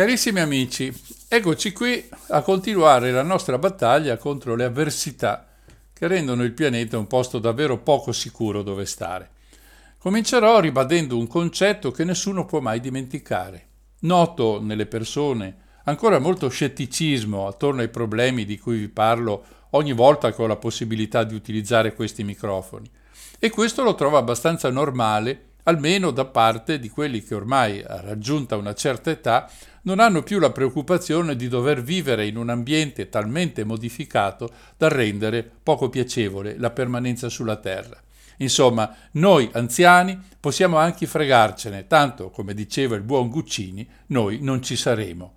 Carissimi amici, eccoci qui a continuare la nostra battaglia contro le avversità che rendono il pianeta un posto davvero poco sicuro dove stare. Comincerò ribadendo un concetto che nessuno può mai dimenticare. Noto nelle persone ancora molto scetticismo attorno ai problemi di cui vi parlo ogni volta che ho la possibilità di utilizzare questi microfoni. E questo lo trovo abbastanza normale, almeno da parte di quelli che ormai, raggiunta una certa età, non hanno più la preoccupazione di dover vivere in un ambiente talmente modificato da rendere poco piacevole la permanenza sulla Terra. Insomma, noi anziani possiamo anche fregarcene, tanto, come diceva il buon Guccini, noi non ci saremo.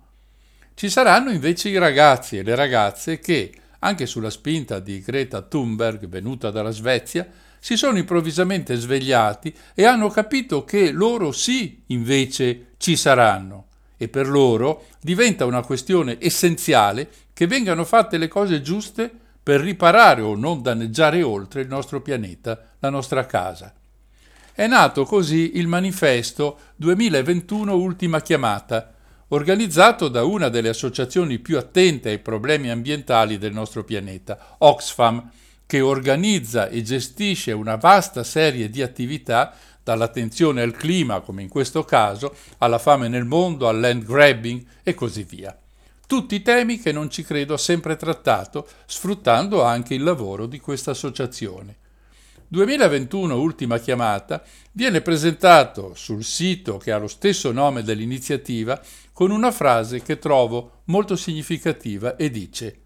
Ci saranno invece i ragazzi e le ragazze che, anche sulla spinta di Greta Thunberg, venuta dalla Svezia, si sono improvvisamente svegliati e hanno capito che loro sì, invece, ci saranno. E per loro diventa una questione essenziale che vengano fatte le cose giuste per riparare o non danneggiare oltre il nostro pianeta, la nostra casa. È nato così il manifesto 2021 Ultima Chiamata, organizzato da una delle associazioni più attente ai problemi ambientali del nostro pianeta, Oxfam, che organizza e gestisce una vasta serie di attività dall'attenzione al clima, come in questo caso, alla fame nel mondo, al land grabbing e così via. Tutti temi che non ci credo ha sempre trattato, sfruttando anche il lavoro di questa associazione. 2021 Ultima Chiamata viene presentato sul sito che ha lo stesso nome dell'iniziativa con una frase che trovo molto significativa e dice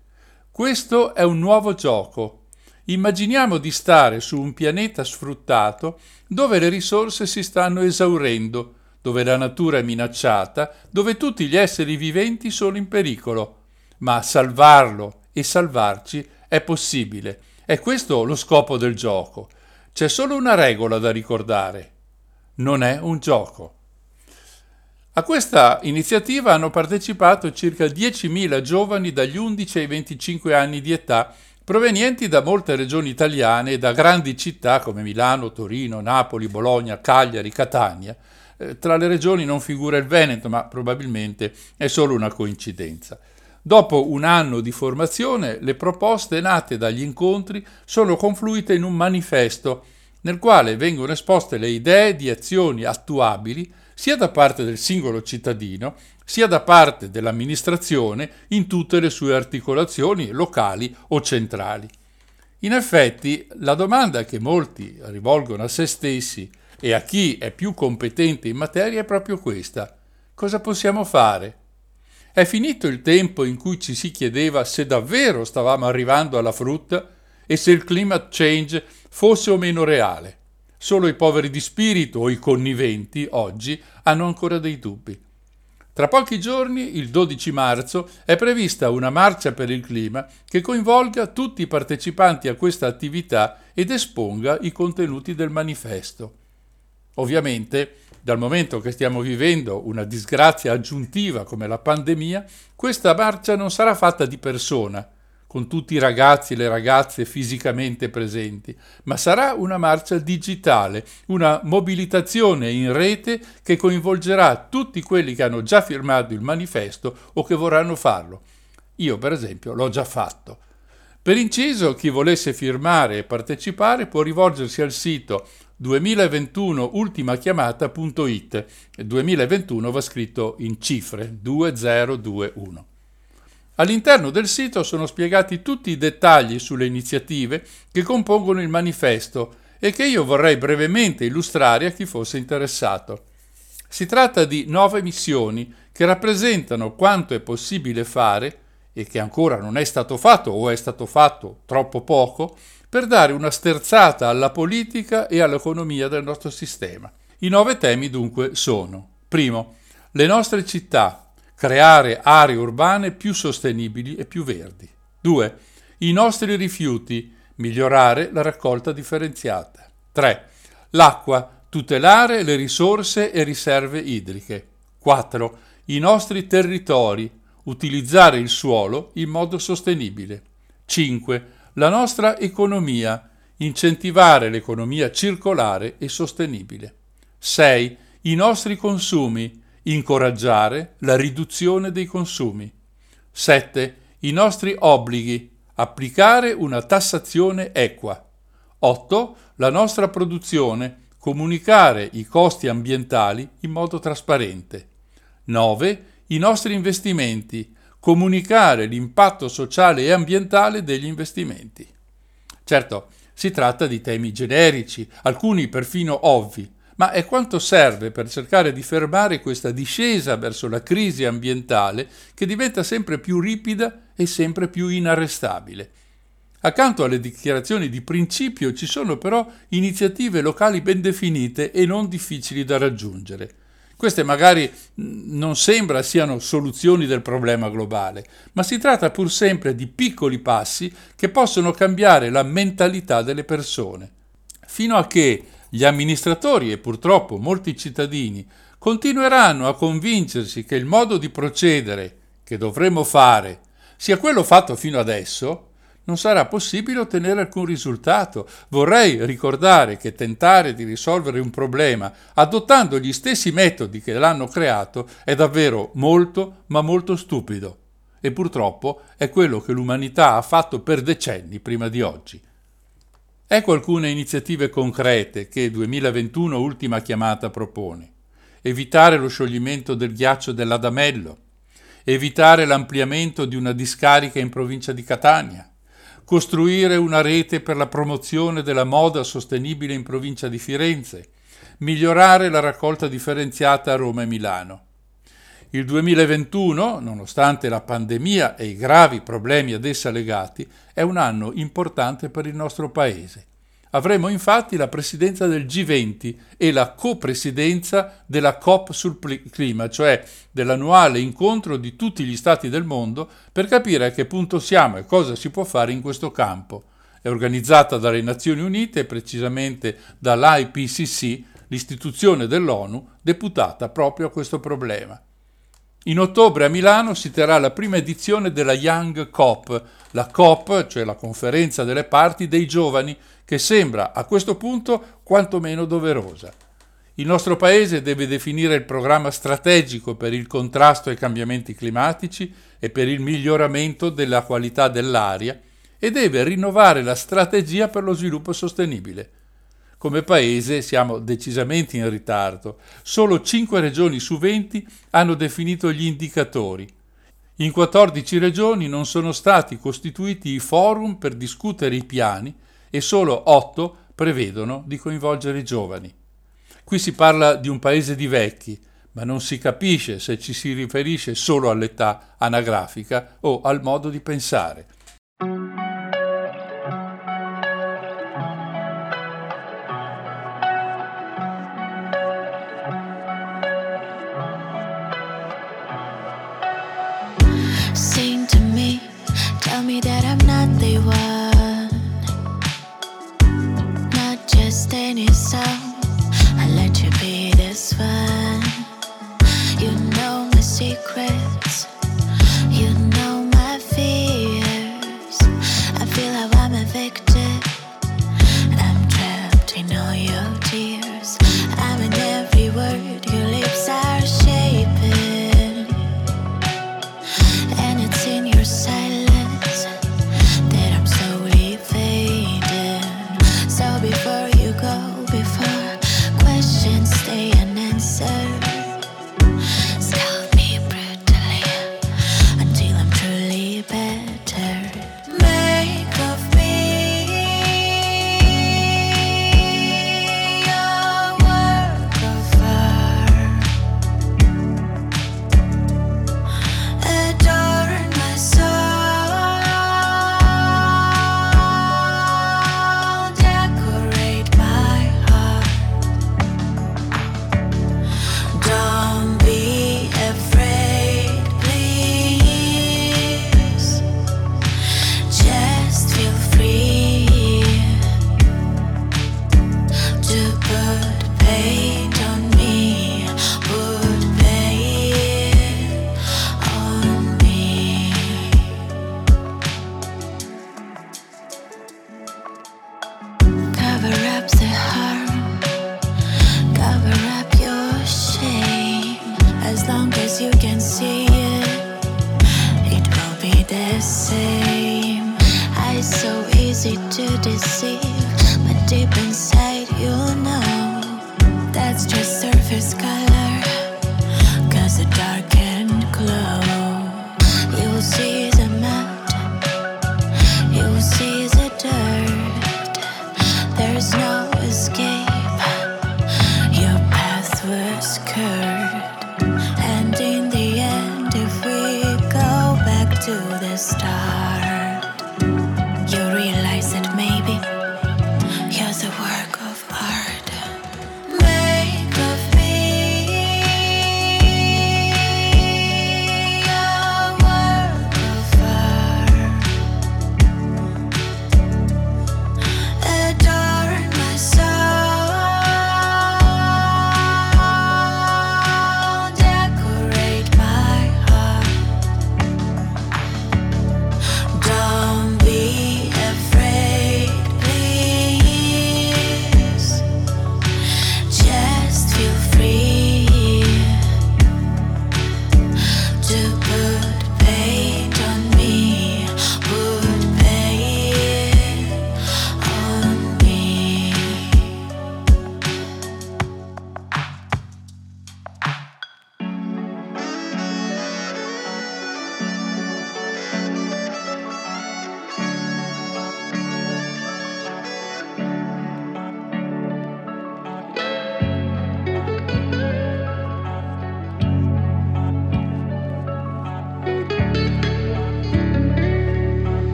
Questo è un nuovo gioco. Immaginiamo di stare su un pianeta sfruttato dove le risorse si stanno esaurendo, dove la natura è minacciata, dove tutti gli esseri viventi sono in pericolo. Ma salvarlo e salvarci è possibile. È questo lo scopo del gioco. C'è solo una regola da ricordare. Non è un gioco. A questa iniziativa hanno partecipato circa 10.000 giovani dagli 11 ai 25 anni di età provenienti da molte regioni italiane e da grandi città come Milano, Torino, Napoli, Bologna, Cagliari, Catania. Eh, tra le regioni non figura il Veneto, ma probabilmente è solo una coincidenza. Dopo un anno di formazione, le proposte nate dagli incontri sono confluite in un manifesto nel quale vengono esposte le idee di azioni attuabili sia da parte del singolo cittadino, sia da parte dell'amministrazione in tutte le sue articolazioni locali o centrali. In effetti, la domanda che molti rivolgono a se stessi e a chi è più competente in materia è proprio questa. Cosa possiamo fare? È finito il tempo in cui ci si chiedeva se davvero stavamo arrivando alla frutta e se il climate change fosse o meno reale. Solo i poveri di spirito o i conniventi oggi hanno ancora dei dubbi. Tra pochi giorni, il 12 marzo, è prevista una marcia per il clima che coinvolga tutti i partecipanti a questa attività ed esponga i contenuti del manifesto. Ovviamente, dal momento che stiamo vivendo una disgrazia aggiuntiva come la pandemia, questa marcia non sarà fatta di persona, con tutti i ragazzi e le ragazze fisicamente presenti, ma sarà una marcia digitale, una mobilitazione in rete che coinvolgerà tutti quelli che hanno già firmato il manifesto o che vorranno farlo. Io, per esempio, l'ho già fatto. Per inciso, chi volesse firmare e partecipare può rivolgersi al sito 2021ultimachiamata.it. 2021 va scritto in cifre 2021. All'interno del sito sono spiegati tutti i dettagli sulle iniziative che compongono il manifesto e che io vorrei brevemente illustrare a chi fosse interessato. Si tratta di nove missioni che rappresentano quanto è possibile fare e che ancora non è stato fatto o è stato fatto troppo poco, per dare una sterzata alla politica e all'economia del nostro sistema. I nove temi dunque sono, primo, le nostre città, creare aree urbane più sostenibili e più verdi. 2. I nostri rifiuti, migliorare la raccolta differenziata. 3. L'acqua, tutelare le risorse e riserve idriche. 4. I nostri territori, utilizzare il suolo in modo sostenibile. 5. La nostra economia, incentivare l'economia circolare e sostenibile. 6. I nostri consumi, incoraggiare la riduzione dei consumi. 7. I nostri obblighi, applicare una tassazione equa. 8. La nostra produzione, comunicare i costi ambientali in modo trasparente. 9. I nostri investimenti, comunicare l'impatto sociale e ambientale degli investimenti. Certo, si tratta di temi generici, alcuni perfino ovvi, ma è quanto serve per cercare di fermare questa discesa verso la crisi ambientale che diventa sempre più ripida e sempre più inarrestabile. Accanto alle dichiarazioni di principio ci sono però iniziative locali ben definite e non difficili da raggiungere. Queste magari non sembra siano soluzioni del problema globale, ma si tratta pur sempre di piccoli passi che possono cambiare la mentalità delle persone. Fino a che gli amministratori e purtroppo molti cittadini continueranno a convincersi che il modo di procedere che dovremmo fare sia quello fatto fino adesso, non sarà possibile ottenere alcun risultato. Vorrei ricordare che tentare di risolvere un problema adottando gli stessi metodi che l'hanno creato è davvero molto, ma molto stupido. E purtroppo è quello che l'umanità ha fatto per decenni prima di oggi. Ecco alcune iniziative concrete che 2021 Ultima Chiamata propone. Evitare lo scioglimento del ghiaccio dell'Adamello, evitare l'ampliamento di una discarica in provincia di Catania, costruire una rete per la promozione della moda sostenibile in provincia di Firenze, migliorare la raccolta differenziata a Roma e Milano. Il 2021, nonostante la pandemia e i gravi problemi ad essa legati, è un anno importante per il nostro Paese. Avremo infatti la presidenza del G20 e la copresidenza della COP sul clima, cioè dell'annuale incontro di tutti gli stati del mondo per capire a che punto siamo e cosa si può fare in questo campo. È organizzata dalle Nazioni Unite precisamente dall'IPCC, l'istituzione dell'ONU deputata proprio a questo problema. In ottobre a Milano si terrà la prima edizione della Young COP, la COP, cioè la conferenza delle parti dei giovani, che sembra a questo punto quantomeno doverosa. Il nostro Paese deve definire il programma strategico per il contrasto ai cambiamenti climatici e per il miglioramento della qualità dell'aria e deve rinnovare la strategia per lo sviluppo sostenibile. Come paese siamo decisamente in ritardo. Solo 5 regioni su 20 hanno definito gli indicatori. In 14 regioni non sono stati costituiti i forum per discutere i piani e solo 8 prevedono di coinvolgere i giovani. Qui si parla di un paese di vecchi, ma non si capisce se ci si riferisce solo all'età anagrafica o al modo di pensare. To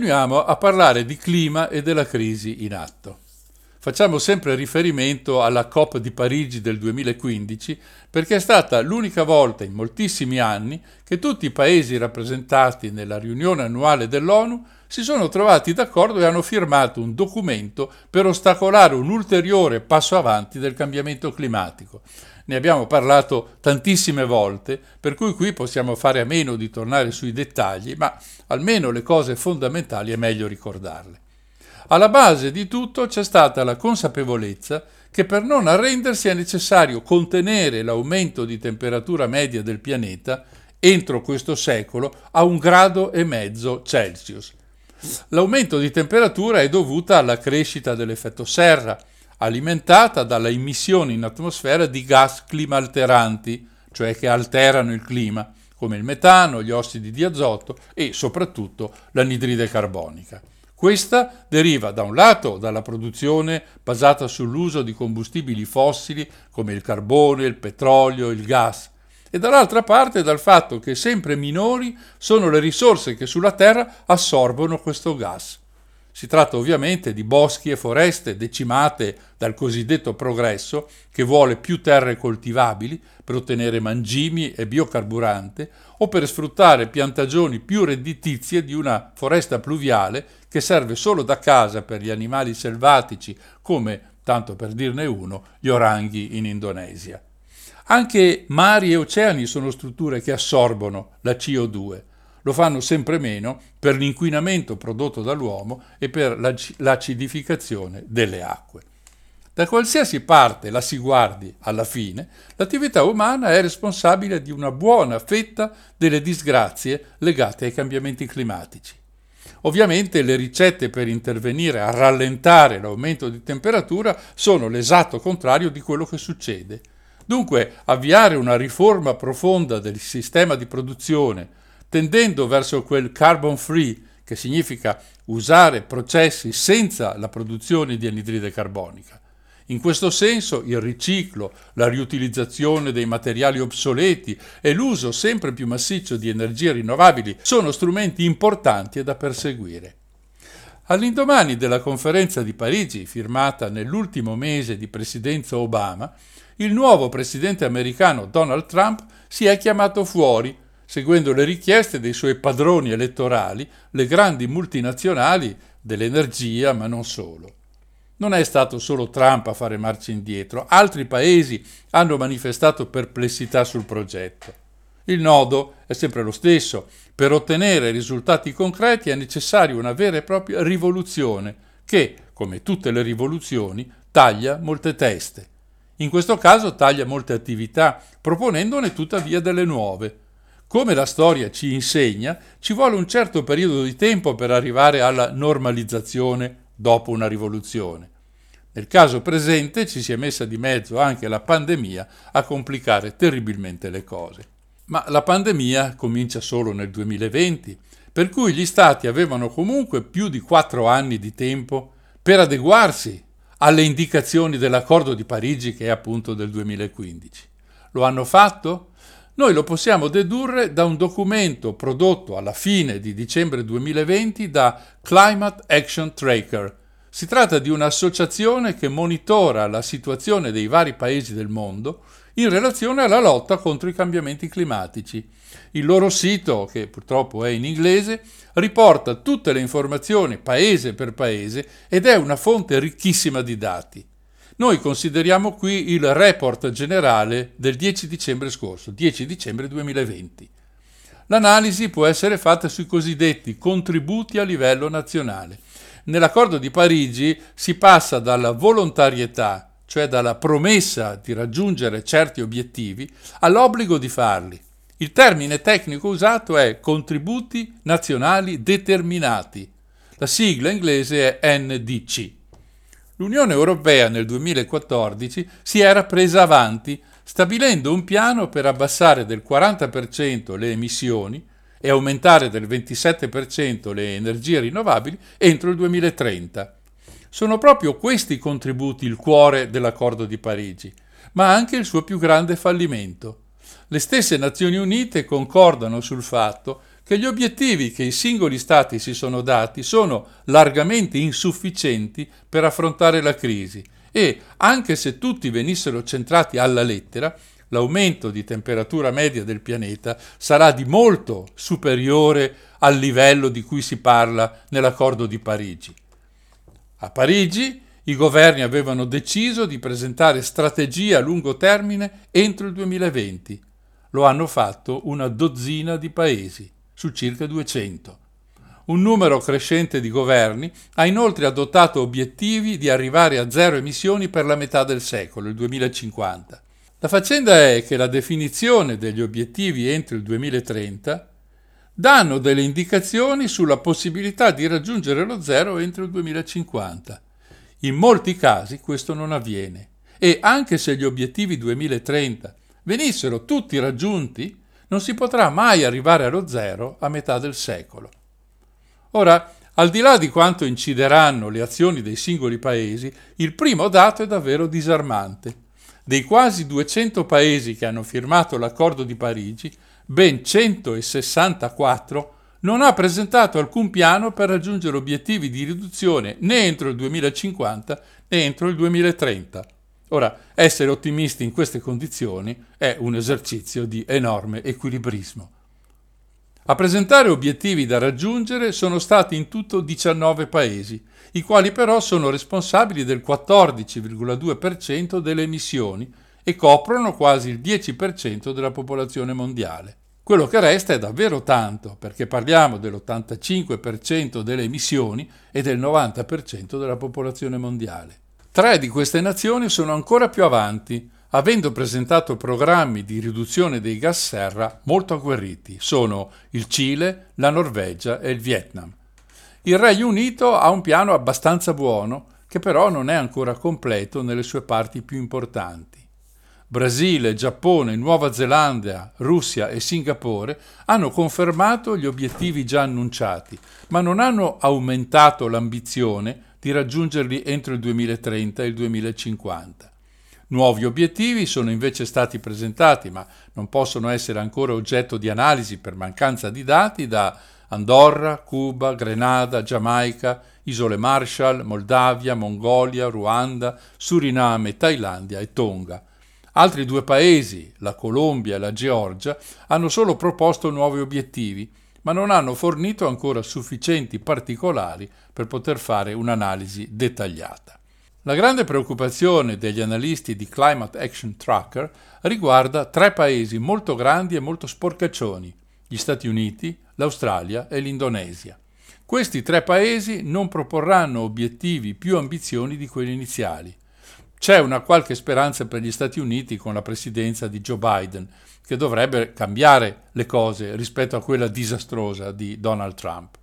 Continuiamo a parlare di clima e della crisi in atto. Facciamo sempre riferimento alla COP di Parigi del 2015 perché è stata l'unica volta in moltissimi anni che tutti i paesi rappresentati nella riunione annuale dell'ONU si sono trovati d'accordo e hanno firmato un documento per ostacolare un ulteriore passo avanti del cambiamento climatico. Ne abbiamo parlato tantissime volte, per cui qui possiamo fare a meno di tornare sui dettagli, ma almeno le cose fondamentali è meglio ricordarle. Alla base di tutto c'è stata la consapevolezza che per non arrendersi è necessario contenere l'aumento di temperatura media del pianeta entro questo secolo a un grado e mezzo Celsius. L'aumento di temperatura è dovuta alla crescita dell'effetto serra, alimentata dalla emissione in atmosfera di gas climalteranti, cioè che alterano il clima, come il metano, gli ossidi di azoto e soprattutto l'anidride carbonica. Questa deriva da un lato dalla produzione basata sull'uso di combustibili fossili come il carbone, il petrolio, il gas, e dall'altra parte dal fatto che sempre minori sono le risorse che sulla Terra assorbono questo gas. Si tratta ovviamente di boschi e foreste decimate dal cosiddetto progresso, che vuole più terre coltivabili per ottenere mangimi e biocarburante, o per sfruttare piantagioni più redditizie di una foresta pluviale che serve solo da casa per gli animali selvatici, come, tanto per dirne uno, gli oranghi in Indonesia. Anche mari e oceani sono strutture che assorbono la CO2. Lo fanno sempre meno per l'inquinamento prodotto dall'uomo e per l'acidificazione delle acque. Da qualsiasi parte la si guardi, alla fine, l'attività umana è responsabile di una buona fetta delle disgrazie legate ai cambiamenti climatici. Ovviamente le ricette per intervenire a rallentare l'aumento di temperatura sono l'esatto contrario di quello che succede. Dunque, avviare una riforma profonda del sistema di produzione, tendendo verso quel carbon free, che significa usare processi senza la produzione di anidride carbonica. In questo senso il riciclo, la riutilizzazione dei materiali obsoleti e l'uso sempre più massiccio di energie rinnovabili sono strumenti importanti da perseguire. All'indomani della conferenza di Parigi, firmata nell'ultimo mese di presidenza Obama, il nuovo presidente americano Donald Trump si è chiamato fuori, seguendo le richieste dei suoi padroni elettorali, le grandi multinazionali dell'energia, ma non solo. Non è stato solo Trump a fare marcia indietro, altri paesi hanno manifestato perplessità sul progetto. Il nodo è sempre lo stesso. Per ottenere risultati concreti è necessaria una vera e propria rivoluzione che, come tutte le rivoluzioni, taglia molte teste. In questo caso taglia molte attività, proponendone tuttavia delle nuove. Come la storia ci insegna, ci vuole un certo periodo di tempo per arrivare alla normalizzazione dopo una rivoluzione. Nel caso presente ci si è messa di mezzo anche la pandemia a complicare terribilmente le cose. Ma la pandemia comincia solo nel 2020, per cui gli Stati avevano comunque più di quattro anni di tempo per adeguarsi alle indicazioni dell'accordo di Parigi che è appunto del 2015. Lo hanno fatto? Noi lo possiamo dedurre da un documento prodotto alla fine di dicembre 2020 da Climate Action Tracker, si tratta di un'associazione che monitora la situazione dei vari paesi del mondo in relazione alla lotta contro i cambiamenti climatici. Il loro sito, che purtroppo è in inglese, riporta tutte le informazioni paese per paese ed è una fonte ricchissima di dati. Noi consideriamo qui il report generale del 10 dicembre scorso, 10 dicembre 2020. L'analisi può essere fatta sui cosiddetti contributi a livello nazionale Nell'accordo di Parigi si passa dalla volontarietà, cioè dalla promessa di raggiungere certi obiettivi, all'obbligo di farli. Il termine tecnico usato è contributi nazionali determinati. La sigla inglese è NDC. L'Unione Europea nel 2014 si era presa avanti stabilendo un piano per abbassare del 40% le emissioni e aumentare del 27% le energie rinnovabili entro il 2030. Sono proprio questi contributi il cuore dell'accordo di Parigi, ma anche il suo più grande fallimento. Le stesse Nazioni Unite concordano sul fatto che gli obiettivi che i singoli Stati si sono dati sono largamente insufficienti per affrontare la crisi e, anche se tutti venissero centrati alla lettera, l'aumento di temperatura media del pianeta sarà di molto superiore al livello di cui si parla nell'accordo di Parigi. A Parigi i governi avevano deciso di presentare strategie a lungo termine entro il 2020. Lo hanno fatto una dozzina di paesi su circa 200. Un numero crescente di governi ha inoltre adottato obiettivi di arrivare a zero emissioni per la metà del secolo, il 2050. La faccenda è che la definizione degli obiettivi entro il 2030 danno delle indicazioni sulla possibilità di raggiungere lo zero entro il 2050. In molti casi questo non avviene e anche se gli obiettivi 2030 venissero tutti raggiunti, non si potrà mai arrivare allo zero a metà del secolo. Ora, al di là di quanto incideranno le azioni dei singoli paesi, il primo dato è davvero disarmante. Dei quasi 200 paesi che hanno firmato l'accordo di Parigi, ben 164 non ha presentato alcun piano per raggiungere obiettivi di riduzione né entro il 2050 né entro il 2030. Ora, essere ottimisti in queste condizioni è un esercizio di enorme equilibrismo. A presentare obiettivi da raggiungere sono stati in tutto 19 paesi, i quali però sono responsabili del 14,2% delle emissioni e coprono quasi il 10% della popolazione mondiale. Quello che resta è davvero tanto, perché parliamo dell'85% delle emissioni e del 90% della popolazione mondiale. Tre di queste nazioni sono ancora più avanti, avendo presentato programmi di riduzione dei gas serra molto agguerriti. Sono il Cile, la Norvegia e il Vietnam. Il Regno Unito ha un piano abbastanza buono, che però non è ancora completo nelle sue parti più importanti. Brasile, Giappone, Nuova Zelanda, Russia e Singapore hanno confermato gli obiettivi già annunciati, ma non hanno aumentato l'ambizione di raggiungerli entro il 2030 e il 2050. Nuovi obiettivi sono invece stati presentati, ma non possono essere ancora oggetto di analisi per mancanza di dati da Andorra, Cuba, Grenada, Giamaica, Isole Marshall, Moldavia, Mongolia, Ruanda, Suriname, Thailandia e Tonga. Altri due paesi, la Colombia e la Georgia, hanno solo proposto nuovi obiettivi, ma non hanno fornito ancora sufficienti particolari per poter fare un'analisi dettagliata. La grande preoccupazione degli analisti di Climate Action Tracker riguarda tre paesi molto grandi e molto sporcaccioni, gli Stati Uniti, l'Australia e l'Indonesia. Questi tre paesi non proporranno obiettivi più ambiziosi di quelli iniziali. C'è una qualche speranza per gli Stati Uniti con la presidenza di Joe Biden, che dovrebbe cambiare le cose rispetto a quella disastrosa di Donald Trump.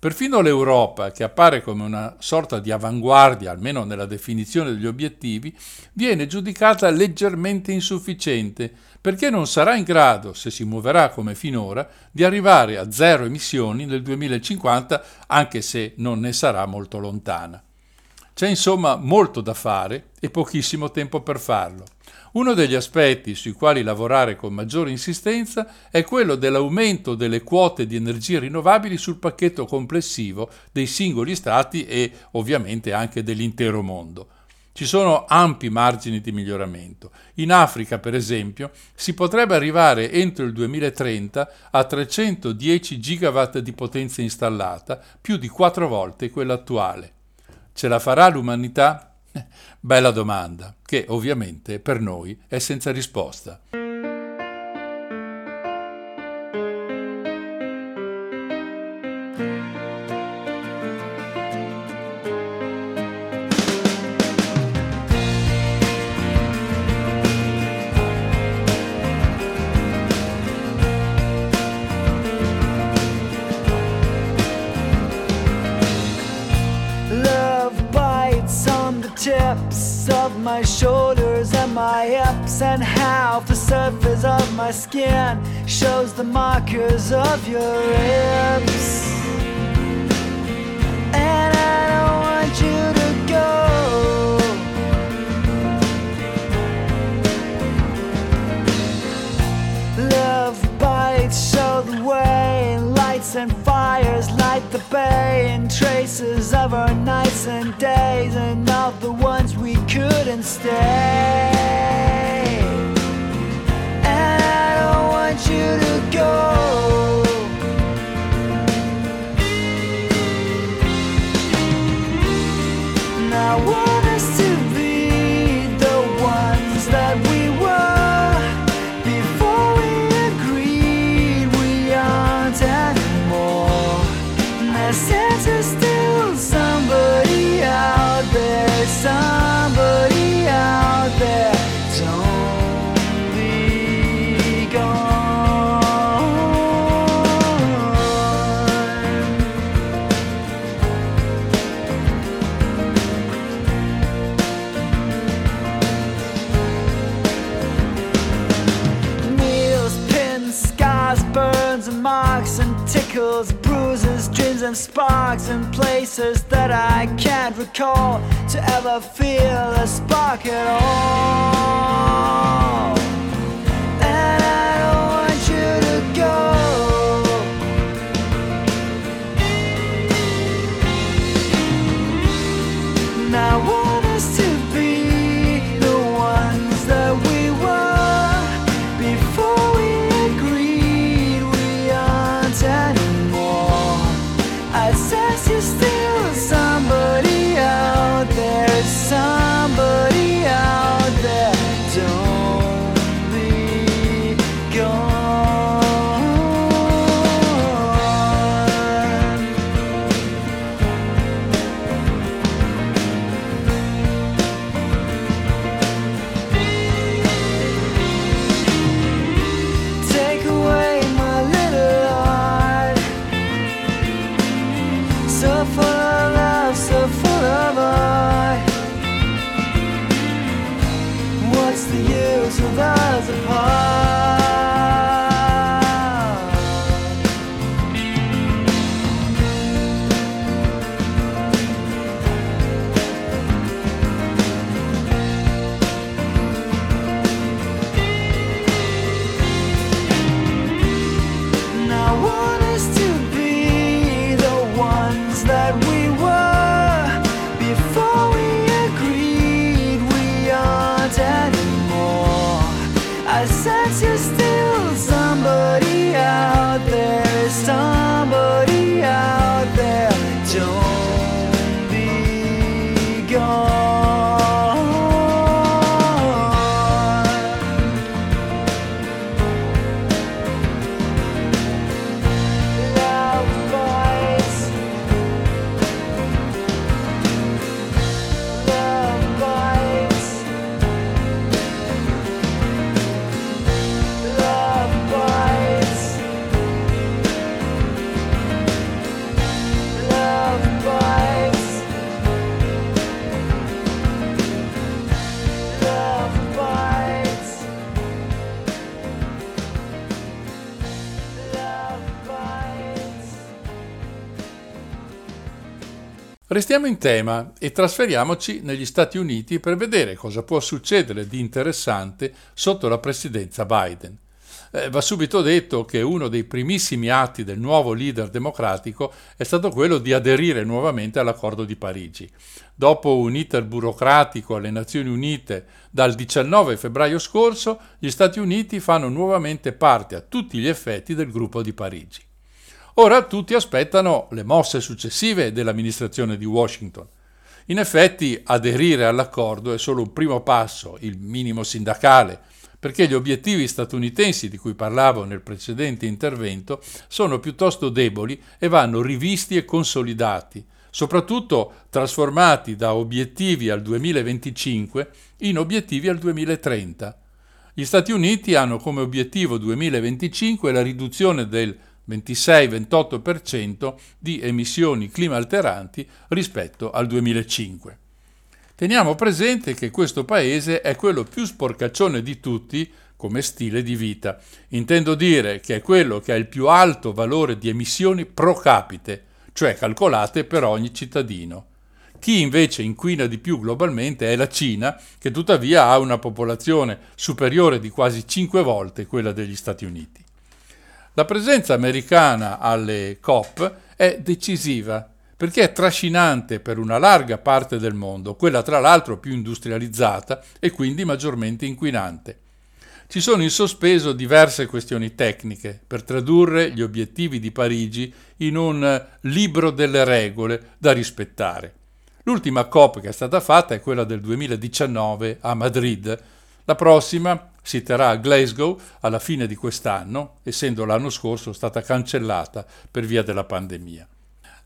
Perfino l'Europa, che appare come una sorta di avanguardia, almeno nella definizione degli obiettivi, viene giudicata leggermente insufficiente perché non sarà in grado, se si muoverà come finora, di arrivare a zero emissioni nel 2050, anche se non ne sarà molto lontana. C'è insomma molto da fare e pochissimo tempo per farlo. Uno degli aspetti sui quali lavorare con maggiore insistenza è quello dell'aumento delle quote di energie rinnovabili sul pacchetto complessivo dei singoli Stati e ovviamente anche dell'intero mondo. Ci sono ampi margini di miglioramento. In Africa, per esempio, si potrebbe arrivare entro il 2030 a 310 gigawatt di potenza installata, più di quattro volte quella attuale. Ce la farà l'umanità? Bella domanda, che ovviamente per noi è senza risposta. Skin shows the markers of your ribs. And I don't want you to go. Love bites show the way, lights and fires light the bay, and traces of our nights and days, and of the ones we couldn't stay. To go. And sparks, in places that I can't recall to ever feel a spark at all. Restiamo in tema e trasferiamoci negli Stati Uniti per vedere cosa può succedere di interessante sotto la presidenza Biden. Eh, va subito detto che uno dei primissimi atti del nuovo leader democratico è stato quello di aderire nuovamente all'accordo di Parigi. Dopo un iter burocratico alle Nazioni Unite dal 19 febbraio scorso, gli Stati Uniti fanno nuovamente parte a tutti gli effetti del gruppo di Parigi. Ora tutti aspettano le mosse successive dell'amministrazione di Washington. In effetti aderire all'accordo è solo un primo passo, il minimo sindacale, perché gli obiettivi statunitensi di cui parlavo nel precedente intervento sono piuttosto deboli e vanno rivisti e consolidati, soprattutto trasformati da obiettivi al 2025 in obiettivi al 2030. Gli Stati Uniti hanno come obiettivo 2025 la riduzione del 26-28% di emissioni climalteranti rispetto al 2005. Teniamo presente che questo paese è quello più sporcaccione di tutti come stile di vita. Intendo dire che è quello che ha il più alto valore di emissioni pro capite, cioè calcolate per ogni cittadino. Chi invece inquina di più globalmente è la Cina, che tuttavia ha una popolazione superiore di quasi 5 volte quella degli Stati Uniti. La presenza americana alle COP è decisiva perché è trascinante per una larga parte del mondo, quella tra l'altro più industrializzata e quindi maggiormente inquinante. Ci sono in sospeso diverse questioni tecniche per tradurre gli obiettivi di Parigi in un libro delle regole da rispettare. L'ultima COP che è stata fatta è quella del 2019 a Madrid. La prossima si terrà a Glasgow alla fine di quest'anno, essendo l'anno scorso stata cancellata per via della pandemia.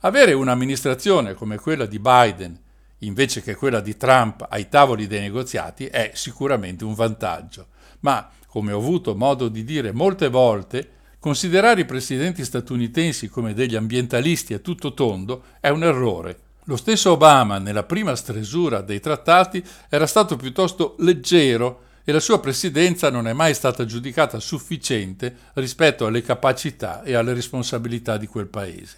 Avere un'amministrazione come quella di Biden invece che quella di Trump ai tavoli dei negoziati è sicuramente un vantaggio, ma come ho avuto modo di dire molte volte, considerare i presidenti statunitensi come degli ambientalisti a tutto tondo è un errore. Lo stesso Obama, nella prima stresura dei trattati, era stato piuttosto leggero e la sua presidenza non è mai stata giudicata sufficiente rispetto alle capacità e alle responsabilità di quel paese.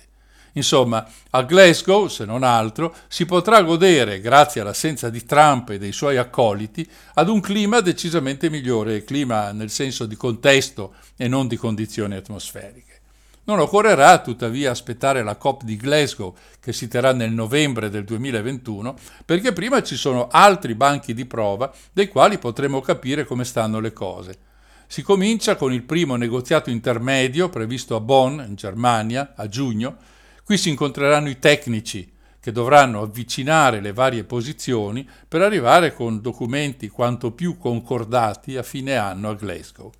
Insomma, a Glasgow, se non altro, si potrà godere, grazie all'assenza di Trump e dei suoi accoliti, ad un clima decisamente migliore, clima nel senso di contesto e non di condizioni atmosferiche. Non occorrerà tuttavia aspettare la COP di Glasgow, che si terrà nel novembre del 2021, perché prima ci sono altri banchi di prova dei quali potremo capire come stanno le cose. Si comincia con il primo negoziato intermedio previsto a Bonn, in Germania, a giugno, Qui si incontreranno i tecnici che dovranno avvicinare le varie posizioni per arrivare con documenti quanto più concordati a fine anno a Glasgow.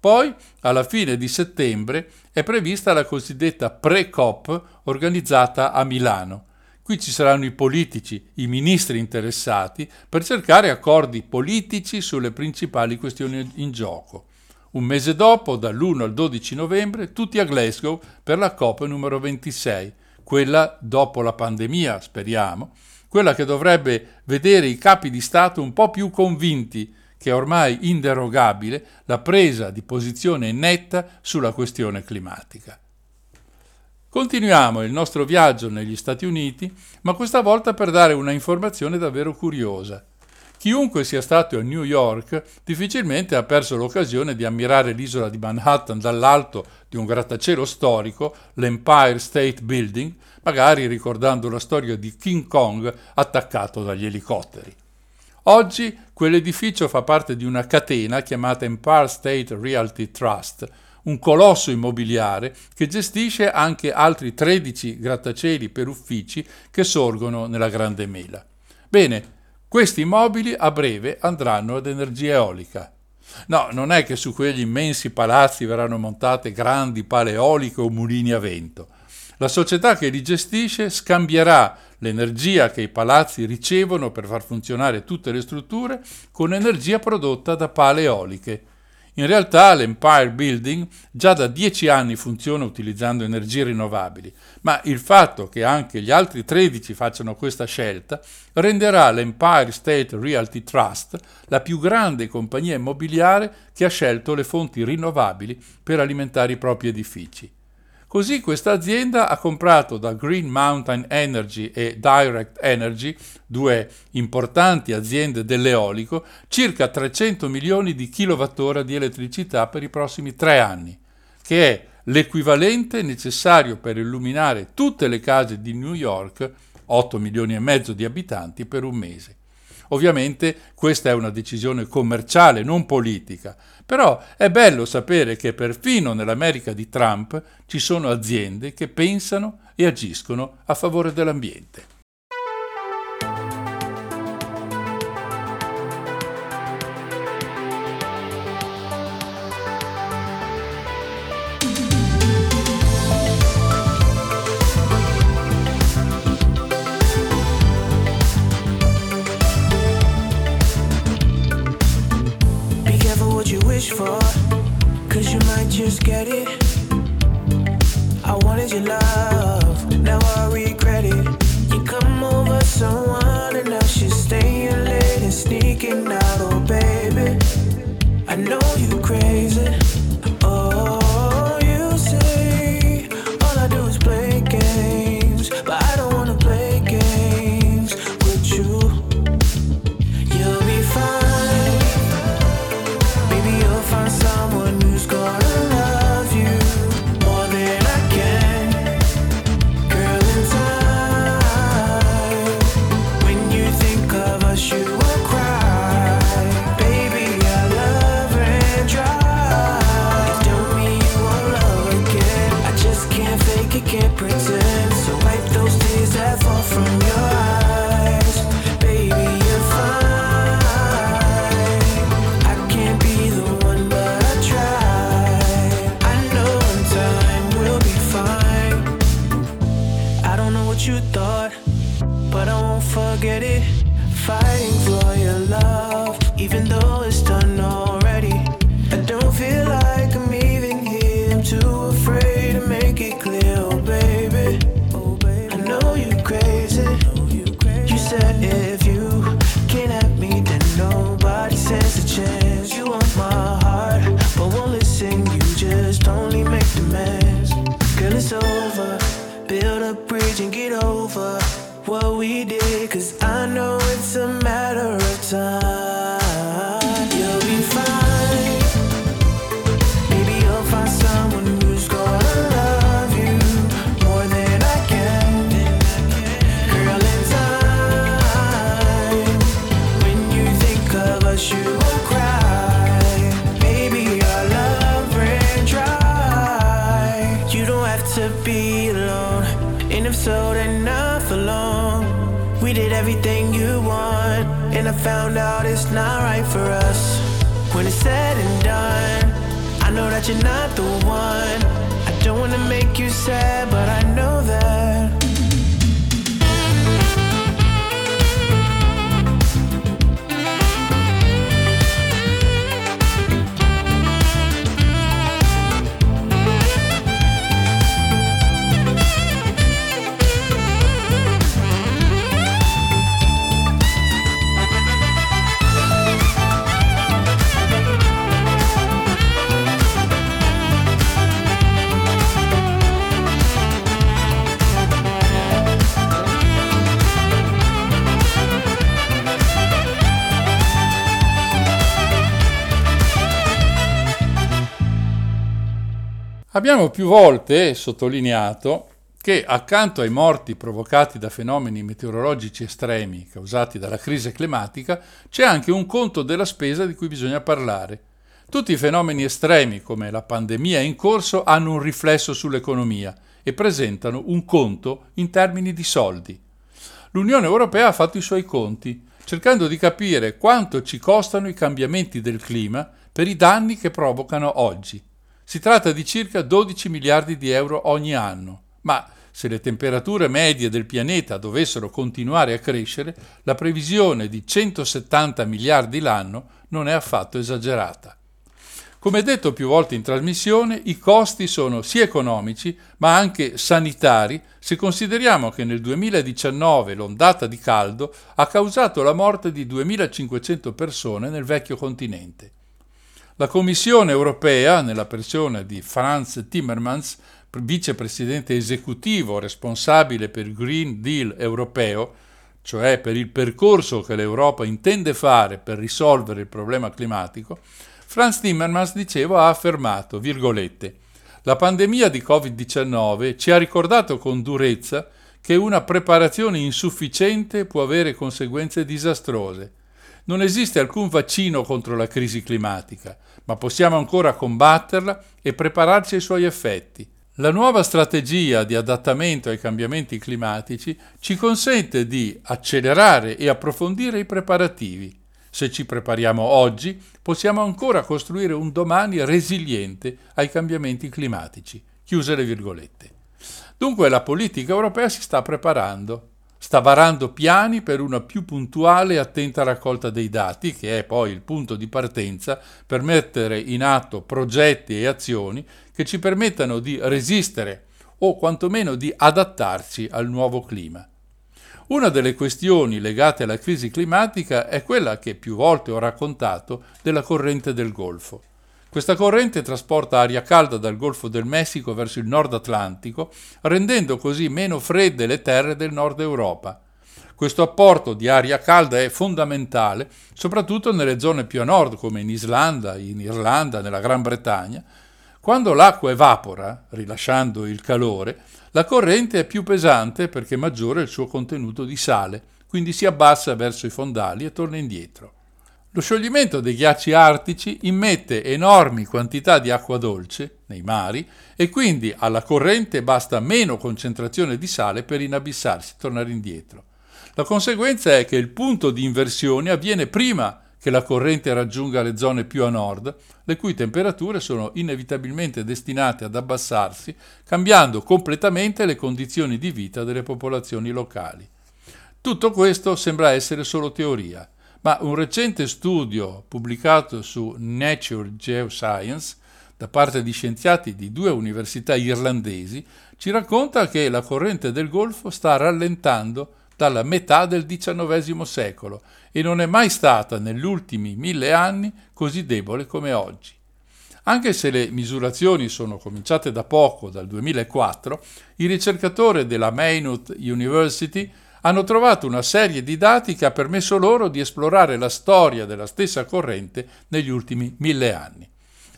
Poi, alla fine di settembre, è prevista la cosiddetta pre-COP organizzata a Milano. Qui ci saranno i politici, i ministri interessati per cercare accordi politici sulle principali questioni in gioco. Un mese dopo, dall'1 al 12 novembre, tutti a Glasgow per la COP numero 26, quella dopo la pandemia, speriamo, quella che dovrebbe vedere i capi di Stato un po' più convinti che è ormai inderogabile la presa di posizione netta sulla questione climatica. Continuiamo il nostro viaggio negli Stati Uniti, ma questa volta per dare una informazione davvero curiosa. Chiunque sia stato a New York difficilmente ha perso l'occasione di ammirare l'isola di Manhattan dall'alto di un grattacielo storico, l'Empire State Building, magari ricordando la storia di King Kong attaccato dagli elicotteri. Oggi quell'edificio fa parte di una catena chiamata Empire State Realty Trust, un colosso immobiliare che gestisce anche altri 13 grattacieli per uffici che sorgono nella Grande Mela. Bene, questi immobili a breve andranno ad energia eolica. No, non è che su quegli immensi palazzi verranno montate grandi pale eoliche o mulini a vento. La società che li gestisce scambierà l'energia che i palazzi ricevono per far funzionare tutte le strutture con energia prodotta da pale eoliche. In realtà l'Empire Building già da dieci anni funziona utilizzando energie rinnovabili, ma il fatto che anche gli altri 13 facciano questa scelta renderà l'Empire State Realty Trust la più grande compagnia immobiliare che ha scelto le fonti rinnovabili per alimentare i propri edifici. Così questa azienda ha comprato da Green Mountain Energy e Direct Energy, due importanti aziende dell'eolico, circa 300 milioni di kilowattora di elettricità per i prossimi tre anni, che è l'equivalente necessario per illuminare tutte le case di New York, 8 milioni e mezzo di abitanti, per un mese. Ovviamente questa è una decisione commerciale, non politica, però è bello sapere che perfino nell'America di Trump ci sono aziende che pensano e agiscono a favore dell'ambiente. Just get it. I wanted your love, Abbiamo più volte sottolineato che accanto ai morti provocati da fenomeni meteorologici estremi causati dalla crisi climatica c'è anche un conto della spesa di cui bisogna parlare. Tutti i fenomeni estremi come la pandemia in corso hanno un riflesso sull'economia e presentano un conto in termini di soldi. L'Unione Europea ha fatto i suoi conti, cercando di capire quanto ci costano i cambiamenti del clima per i danni che provocano oggi. Si tratta di circa 12 miliardi di euro ogni anno, ma se le temperature medie del pianeta dovessero continuare a crescere, la previsione di 170 miliardi l'anno non è affatto esagerata. Come detto più volte in trasmissione, i costi sono sia economici ma anche sanitari se consideriamo che nel 2019 l'ondata di caldo ha causato la morte di 2500 persone nel vecchio continente. La Commissione europea, nella persona di Franz Timmermans, vicepresidente esecutivo responsabile per il Green Deal europeo, cioè per il percorso che l'Europa intende fare per risolvere il problema climatico, Franz Timmermans, dicevo, ha affermato, virgolette, la pandemia di Covid-19 ci ha ricordato con durezza che una preparazione insufficiente può avere conseguenze disastrose. Non esiste alcun vaccino contro la crisi climatica, ma possiamo ancora combatterla e prepararci ai suoi effetti. La nuova strategia di adattamento ai cambiamenti climatici ci consente di accelerare e approfondire i preparativi. Se ci prepariamo oggi, possiamo ancora costruire un domani resiliente ai cambiamenti climatici. Dunque la politica europea si sta preparando, sta varando piani per una più puntuale e attenta raccolta dei dati, che è poi il punto di partenza per mettere in atto progetti e azioni che ci permettano di resistere o quantomeno di adattarci al nuovo clima. Una delle questioni legate alla crisi climatica è quella che più volte ho raccontato della corrente del Golfo. Questa corrente trasporta aria calda dal Golfo del Messico verso il nord Atlantico, rendendo così meno fredde le terre del nord Europa. Questo apporto di aria calda è fondamentale, soprattutto nelle zone più a nord, come in Islanda, in Irlanda, nella Gran Bretagna. Quando l'acqua evapora, rilasciando il calore, la corrente è più pesante perché maggiore è il suo contenuto di sale, quindi si abbassa verso i fondali e torna indietro. Lo scioglimento dei ghiacci artici immette enormi quantità di acqua dolce nei mari e quindi alla corrente basta meno concentrazione di sale per inabissarsi, tornare indietro. La conseguenza è che il punto di inversione avviene prima che la corrente raggiunga le zone più a nord, le cui temperature sono inevitabilmente destinate ad abbassarsi, cambiando completamente le condizioni di vita delle popolazioni locali. Tutto questo sembra essere solo teoria ma un recente studio pubblicato su Nature Geoscience da parte di scienziati di due università irlandesi ci racconta che la corrente del Golfo sta rallentando dalla metà del XIX secolo e non è mai stata negli ultimi mille anni così debole come oggi. Anche se le misurazioni sono cominciate da poco, dal 2004, i ricercatori della Maynooth University hanno trovato una serie di dati che ha permesso loro di esplorare la storia della stessa corrente negli ultimi mille anni.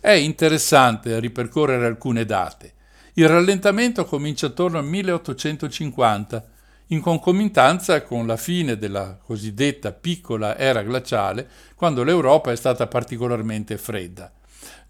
È interessante ripercorrere alcune date. Il rallentamento comincia attorno al 1850, in concomitanza con la fine della cosiddetta piccola era glaciale, quando l'Europa è stata particolarmente fredda.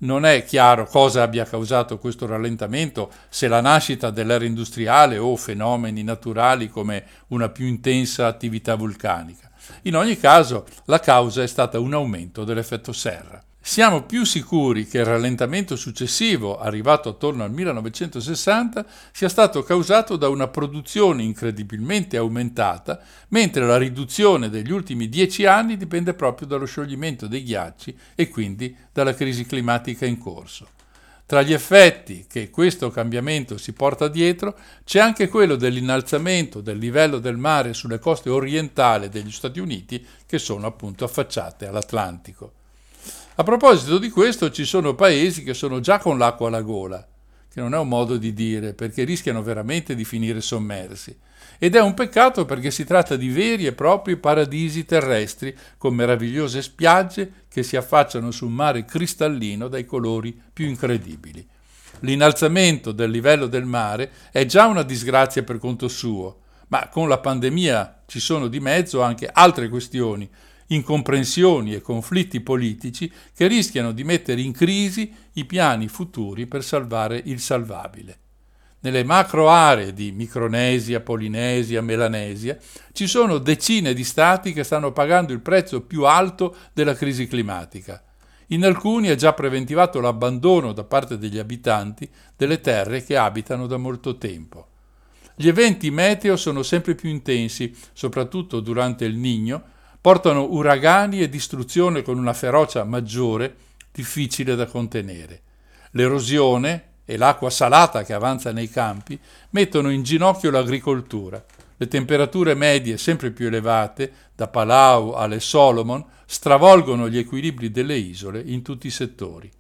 Non è chiaro cosa abbia causato questo rallentamento, se la nascita dell'era industriale o fenomeni naturali come una più intensa attività vulcanica. In ogni caso, la causa è stata un aumento dell'effetto serra. Siamo più sicuri che il rallentamento successivo, arrivato attorno al 1960, sia stato causato da una produzione incredibilmente aumentata, mentre la riduzione degli ultimi dieci anni dipende proprio dallo scioglimento dei ghiacci e quindi dalla crisi climatica in corso. Tra gli effetti che questo cambiamento si porta dietro c'è anche quello dell'innalzamento del livello del mare sulle coste orientali degli Stati Uniti che sono appunto affacciate all'Atlantico. A proposito di questo, ci sono paesi che sono già con l'acqua alla gola, che non è un modo di dire, perché rischiano veramente di finire sommersi. Ed è un peccato perché si tratta di veri e propri paradisi terrestri, con meravigliose spiagge che si affacciano su un mare cristallino dai colori più incredibili. L'innalzamento del livello del mare è già una disgrazia per conto suo, ma con la pandemia ci sono di mezzo anche altre questioni, incomprensioni e conflitti politici che rischiano di mettere in crisi i piani futuri per salvare il salvabile. Nelle macro aree di Micronesia, Polinesia, Melanesia ci sono decine di stati che stanno pagando il prezzo più alto della crisi climatica. In alcuni è già preventivato l'abbandono da parte degli abitanti delle terre che abitano da molto tempo. Gli eventi meteo sono sempre più intensi, soprattutto durante il Nigno, portano uragani e distruzione con una ferocia maggiore, difficile da contenere. L'erosione e l'acqua salata che avanza nei campi mettono in ginocchio l'agricoltura. Le temperature medie sempre più elevate, da Palau alle Solomon, stravolgono gli equilibri delle isole in tutti i settori.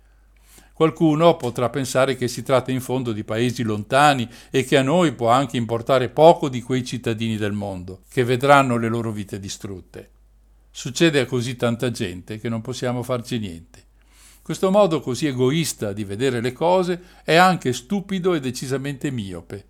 Qualcuno potrà pensare che si tratta in fondo di paesi lontani e che a noi può anche importare poco di quei cittadini del mondo, che vedranno le loro vite distrutte. Succede a così tanta gente che non possiamo farci niente. Questo modo così egoista di vedere le cose è anche stupido e decisamente miope.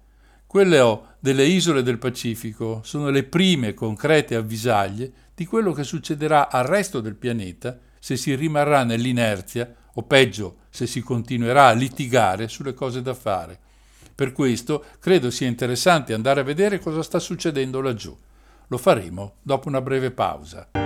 Quelle delle isole del Pacifico sono le prime concrete avvisaglie di quello che succederà al resto del pianeta se si rimarrà nell'inerzia o peggio se si continuerà a litigare sulle cose da fare. Per questo credo sia interessante andare a vedere cosa sta succedendo laggiù. Lo faremo dopo una breve pausa.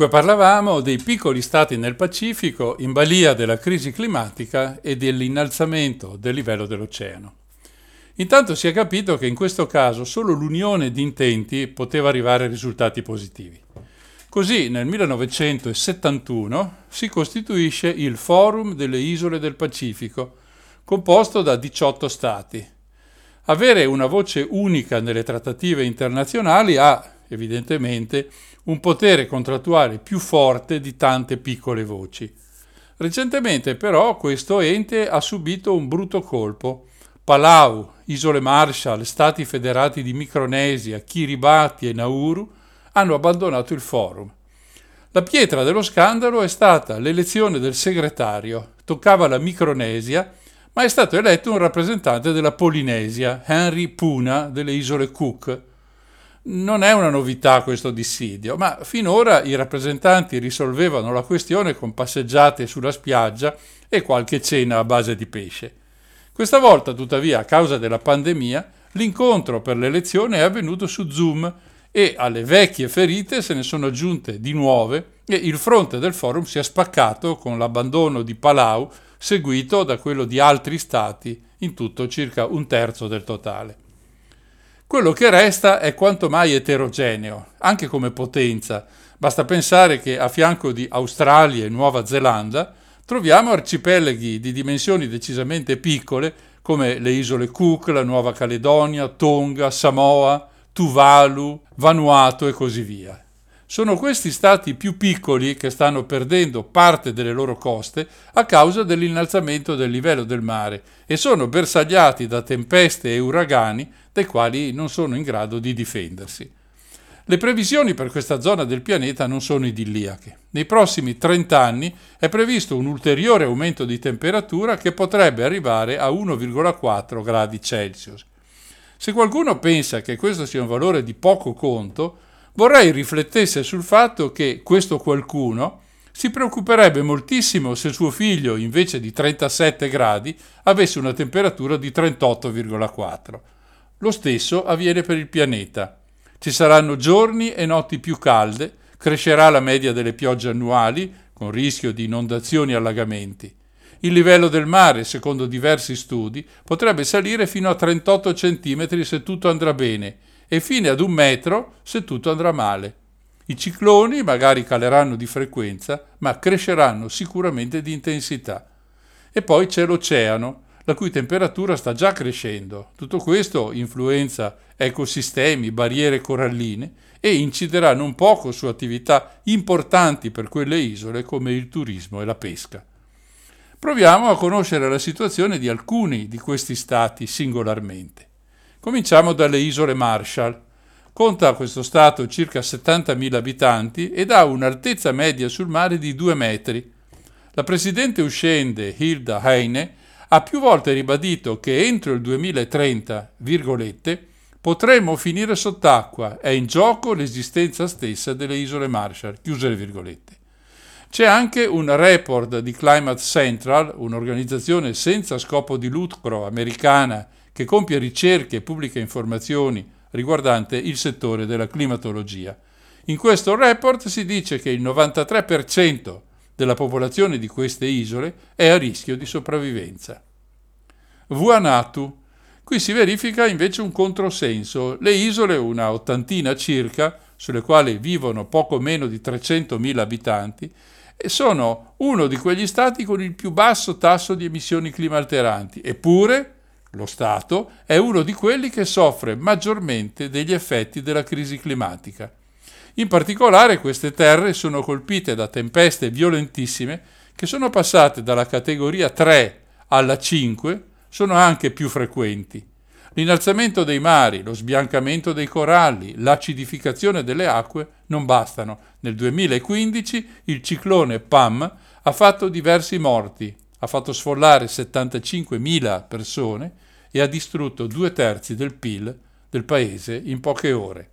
Dunque parlavamo dei piccoli stati nel Pacifico in balia della crisi climatica e dell'innalzamento del livello dell'oceano. Intanto si è capito che in questo caso solo l'unione di intenti poteva arrivare a risultati positivi. Così nel 1971 si costituisce il Forum delle Isole del Pacifico, composto da 18 stati. Avere una voce unica nelle trattative internazionali ha, evidentemente, un potere contrattuale più forte di tante piccole voci. Recentemente però questo ente ha subito un brutto colpo Palau, Isole Marshall, Stati federati di Micronesia, Kiribati e Nauru hanno abbandonato il forum. La pietra dello scandalo è stata l'elezione del segretario. Toccava la Micronesia, ma è stato eletto un rappresentante della Polinesia, Henry Puna, delle isole Cook. Non è una novità questo dissidio, ma finora i rappresentanti risolvevano la questione con passeggiate sulla spiaggia e qualche cena a base di pesce. Questa volta, tuttavia, a causa della pandemia, l'incontro per l'elezione è avvenuto su Zoom e alle vecchie ferite se ne sono aggiunte di nuove e il fronte del forum si è spaccato con l'abbandono di Palau seguito da quello di altri stati, in tutto circa un terzo del totale. Quello che resta è quanto mai eterogeneo, anche come potenza. Basta pensare che a fianco di Australia e Nuova Zelanda troviamo arcipelaghi di dimensioni decisamente piccole come le isole Cook, la Nuova Caledonia, Tonga, Samoa, Tuvalu, Vanuatu e così via. Sono questi stati più piccoli che stanno perdendo parte delle loro coste a causa dell'innalzamento del livello del mare e sono bersagliati da tempeste e uragani dai quali non sono in grado di difendersi. Le previsioni per questa zona del pianeta non sono idilliache. Nei prossimi 30 anni è previsto un ulteriore aumento di temperatura che potrebbe arrivare a 1,4 gradi Celsius. Se qualcuno pensa che questo sia un valore di poco conto, vorrei riflettesse sul fatto che questo qualcuno si preoccuperebbe moltissimo se suo figlio, invece di 37 gradi, avesse una temperatura di 38,4. Lo stesso avviene per il pianeta. Ci saranno giorni e notti più calde, crescerà la media delle piogge annuali, con rischio di inondazioni e allagamenti. Il livello del mare, secondo diversi studi, potrebbe salire fino a 38 cm se tutto andrà bene e fino ad un metro se tutto andrà male. I cicloni magari caleranno di frequenza, ma cresceranno sicuramente di intensità. E poi c'è l'oceano, la cui temperatura sta già crescendo. Tutto questo influenza ecosistemi, barriere coralline e inciderà non poco su attività importanti per quelle isole come il turismo e la pesca. Proviamo a conoscere la situazione di alcuni di questi stati singolarmente. Cominciamo dalle isole Marshall. Conta questo stato circa 70.000 abitanti ed ha un'altezza media sul mare di 2 metri. La presidente uscente Hilda Heine ha più volte ribadito che entro il 2030, virgolette, potremmo finire sott'acqua, è in gioco l'esistenza stessa delle isole Marshall, chiuse le virgolette. C'è anche un report di Climate Central, un'organizzazione senza scopo di lucro americana che compie ricerche e pubblica informazioni riguardante il settore della climatologia. In questo report si dice che il 93% della popolazione di queste isole è a rischio di sopravvivenza. Vuanatu. Qui si verifica invece un controsenso. Le isole, una ottantina circa, sulle quali vivono poco meno di 300.000 abitanti, sono uno di quegli stati con il più basso tasso di emissioni climalteranti. Eppure, lo Stato è uno di quelli che soffre maggiormente degli effetti della crisi climatica. In particolare queste terre sono colpite da tempeste violentissime che sono passate dalla categoria 3 alla 5, sono anche più frequenti. L'innalzamento dei mari, lo sbiancamento dei coralli, l'acidificazione delle acque non bastano. Nel 2015 il ciclone Pam ha fatto diversi morti, ha fatto sfollare 75.000 persone e ha distrutto due terzi del PIL del paese in poche ore.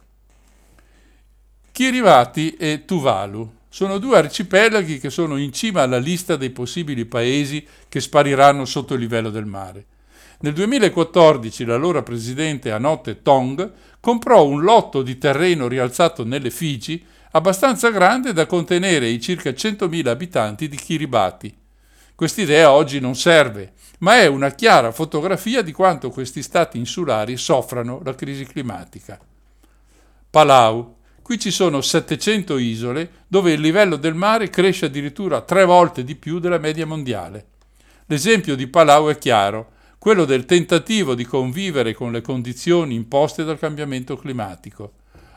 Kiribati e Tuvalu sono due arcipelaghi che sono in cima alla lista dei possibili paesi che spariranno sotto il livello del mare. Nel 2014 l'allora presidente Anote Tong comprò un lotto di terreno rialzato nelle Figi abbastanza grande da contenere i circa 100.000 abitanti di Kiribati. Quest'idea oggi non serve, ma è una chiara fotografia di quanto questi stati insulari soffrano la crisi climatica. Palau. Qui ci sono 700 isole dove il livello del mare cresce addirittura tre volte di più della media mondiale. L'esempio di Palau è chiaro, quello del tentativo di convivere con le condizioni imposte dal cambiamento climatico.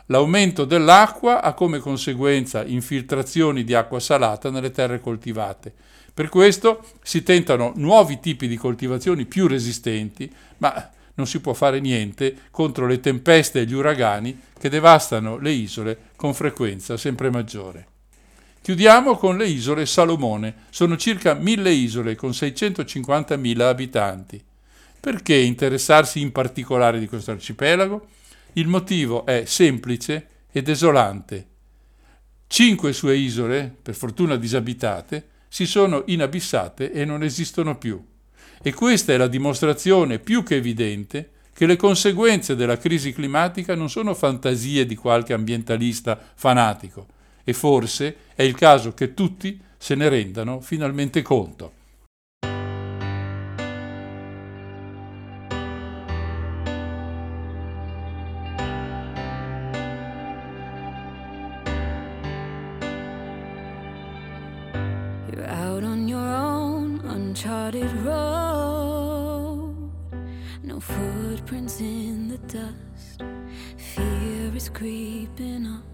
L'aumento dell'acqua ha come conseguenza infiltrazioni di acqua salata nelle terre coltivate. Per questo si tentano nuovi tipi di coltivazioni più resistenti, ma non si può fare niente contro le tempeste e gli uragani che devastano le isole con frequenza sempre maggiore. Chiudiamo con le isole Salomone. Sono circa mille isole con 650.000 abitanti. Perché interessarsi in particolare di questo arcipelago? Il motivo è semplice e desolante. Cinque sue isole, per fortuna disabitate, si sono inabissate e non esistono più. E questa è la dimostrazione più che evidente che le conseguenze della crisi climatica non sono fantasie di qualche ambientalista fanatico e forse è il caso che tutti se ne rendano finalmente conto. Creeping up.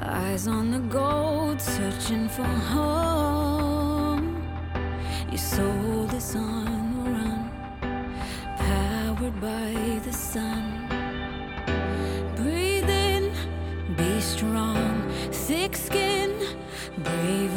Eyes on the gold, searching for home. Your soul is on the run, powered by the sun. Breathe in, be strong, thick skin, brave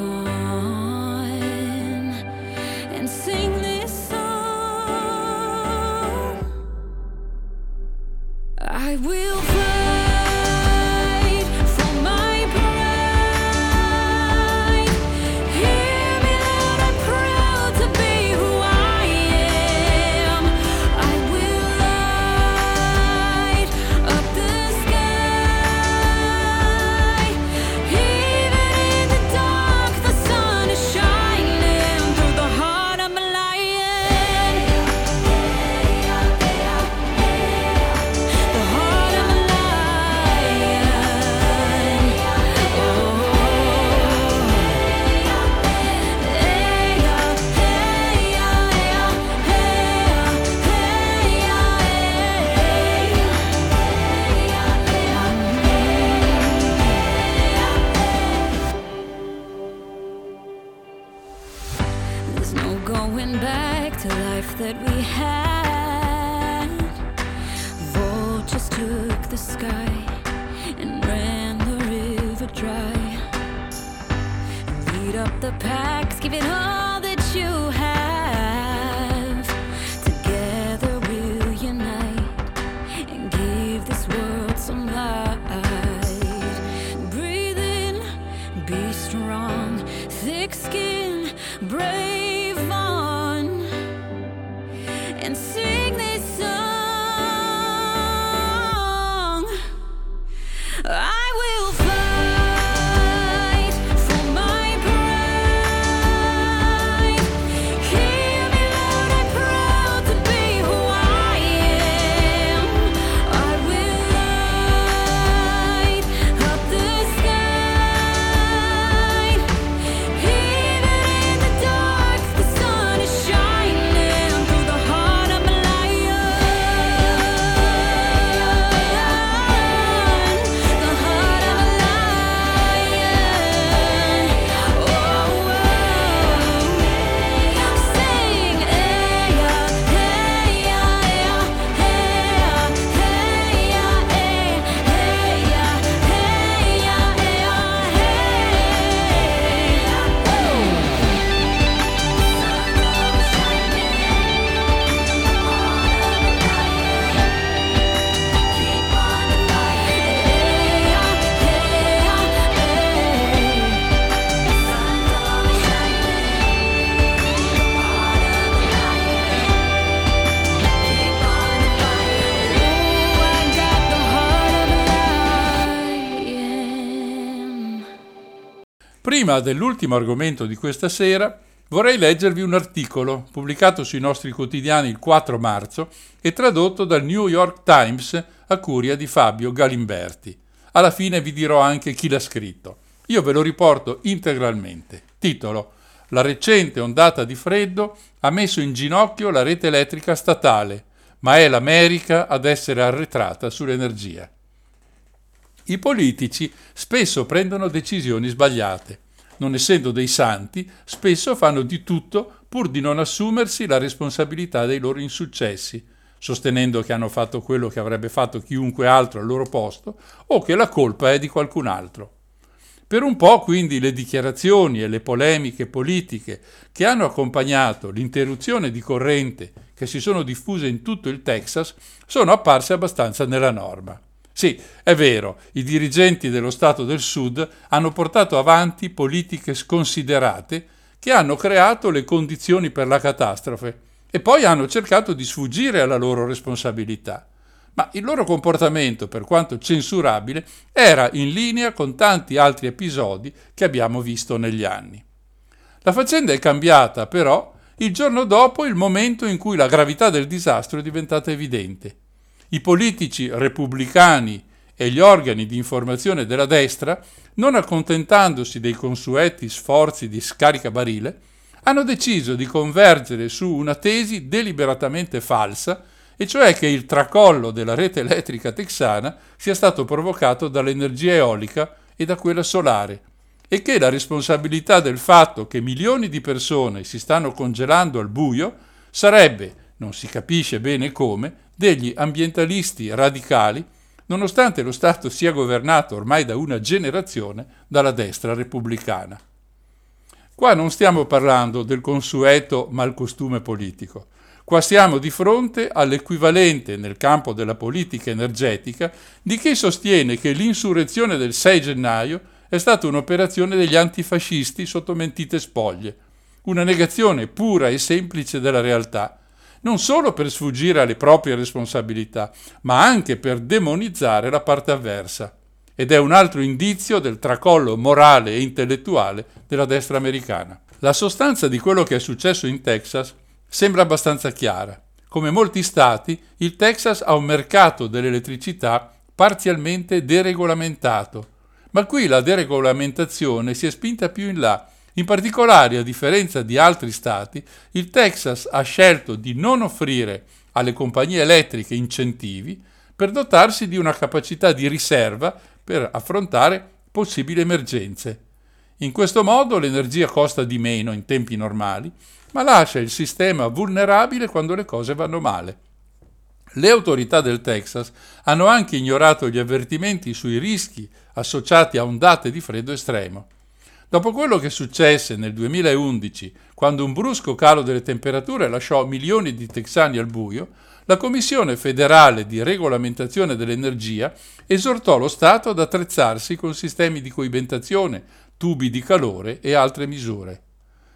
Prima dell'ultimo argomento di questa sera, vorrei leggervi un articolo pubblicato sui nostri quotidiani il 4 marzo e tradotto dal New York Times a curia di Fabio Galimberti. Alla fine vi dirò anche chi l'ha scritto. Io ve lo riporto integralmente. Titolo La recente ondata di freddo ha messo in ginocchio la rete elettrica statale, ma è l'America ad essere arretrata sull'energia. I politici spesso prendono decisioni sbagliate. Non essendo dei santi, spesso fanno di tutto pur di non assumersi la responsabilità dei loro insuccessi, sostenendo che hanno fatto quello che avrebbe fatto chiunque altro al loro posto o che la colpa è di qualcun altro. Per un po' quindi le dichiarazioni e le polemiche politiche che hanno accompagnato l'interruzione di corrente che si sono diffuse in tutto il Texas sono apparse abbastanza nella norma. Sì, è vero, i dirigenti dello Stato del Sud hanno portato avanti politiche sconsiderate che hanno creato le condizioni per la catastrofe e poi hanno cercato di sfuggire alla loro responsabilità ma il loro comportamento, per quanto censurabile, era in linea con tanti altri episodi che abbiamo visto negli anni. La faccenda è cambiata, però, il giorno dopo il momento in cui la gravità del disastro è diventata evidente. I politici repubblicani e gli organi di informazione della destra, non accontentandosi dei consueti sforzi di scaricabarile, hanno deciso di convergere su una tesi deliberatamente falsa e cioè che il tracollo della rete elettrica texana sia stato provocato dall'energia eolica e da quella solare e che la responsabilità del fatto che milioni di persone si stanno congelando al buio sarebbe, non si capisce bene come, degli ambientalisti radicali, nonostante lo Stato sia governato ormai da una generazione dalla destra repubblicana. Qua non stiamo parlando del consueto malcostume politico, Qua siamo di fronte all'equivalente nel campo della politica energetica di chi sostiene che l'insurrezione del 6 gennaio è stata un'operazione degli antifascisti sotto mentite spoglie, una negazione pura e semplice della realtà, non solo per sfuggire alle proprie responsabilità, ma anche per demonizzare la parte avversa. Ed è un altro indizio del tracollo morale e intellettuale della destra americana. La sostanza di quello che è successo in Texas sembra abbastanza chiara. Come molti stati, il Texas ha un mercato dell'elettricità parzialmente deregolamentato, ma qui la deregolamentazione si è spinta più in là. In particolare, a differenza di altri stati, il Texas ha scelto di non offrire alle compagnie elettriche incentivi per dotarsi di una capacità di riserva per affrontare possibili emergenze. In questo modo l'energia costa di meno in tempi normali ma lascia il sistema vulnerabile quando le cose vanno male. Le autorità del Texas hanno anche ignorato gli avvertimenti sui rischi associati a ondate di freddo estremo. Dopo quello che successe nel 2011, quando un brusco calo delle temperature lasciò milioni di texani al buio, la Commissione federale di regolamentazione dell'energia esortò lo Stato ad attrezzarsi con sistemi di coibentazione, tubi di calore e altre misure.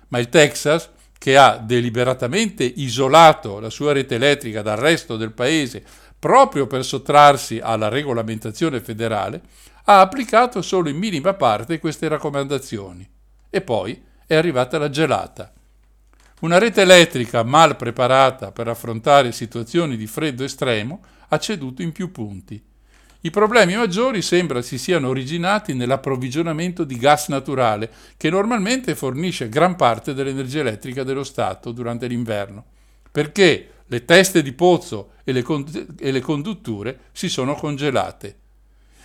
Ma il Texas che ha deliberatamente isolato la sua rete elettrica dal resto del paese proprio per sottrarsi alla regolamentazione federale, ha applicato solo in minima parte queste raccomandazioni. E poi è arrivata la gelata. Una rete elettrica mal preparata per affrontare situazioni di freddo estremo ha ceduto in più punti. I problemi maggiori sembra si siano originati nell'approvvigionamento di gas naturale, che normalmente fornisce gran parte dell'energia elettrica dello Stato durante l'inverno, perché le teste di pozzo e le, con- e le condutture si sono congelate.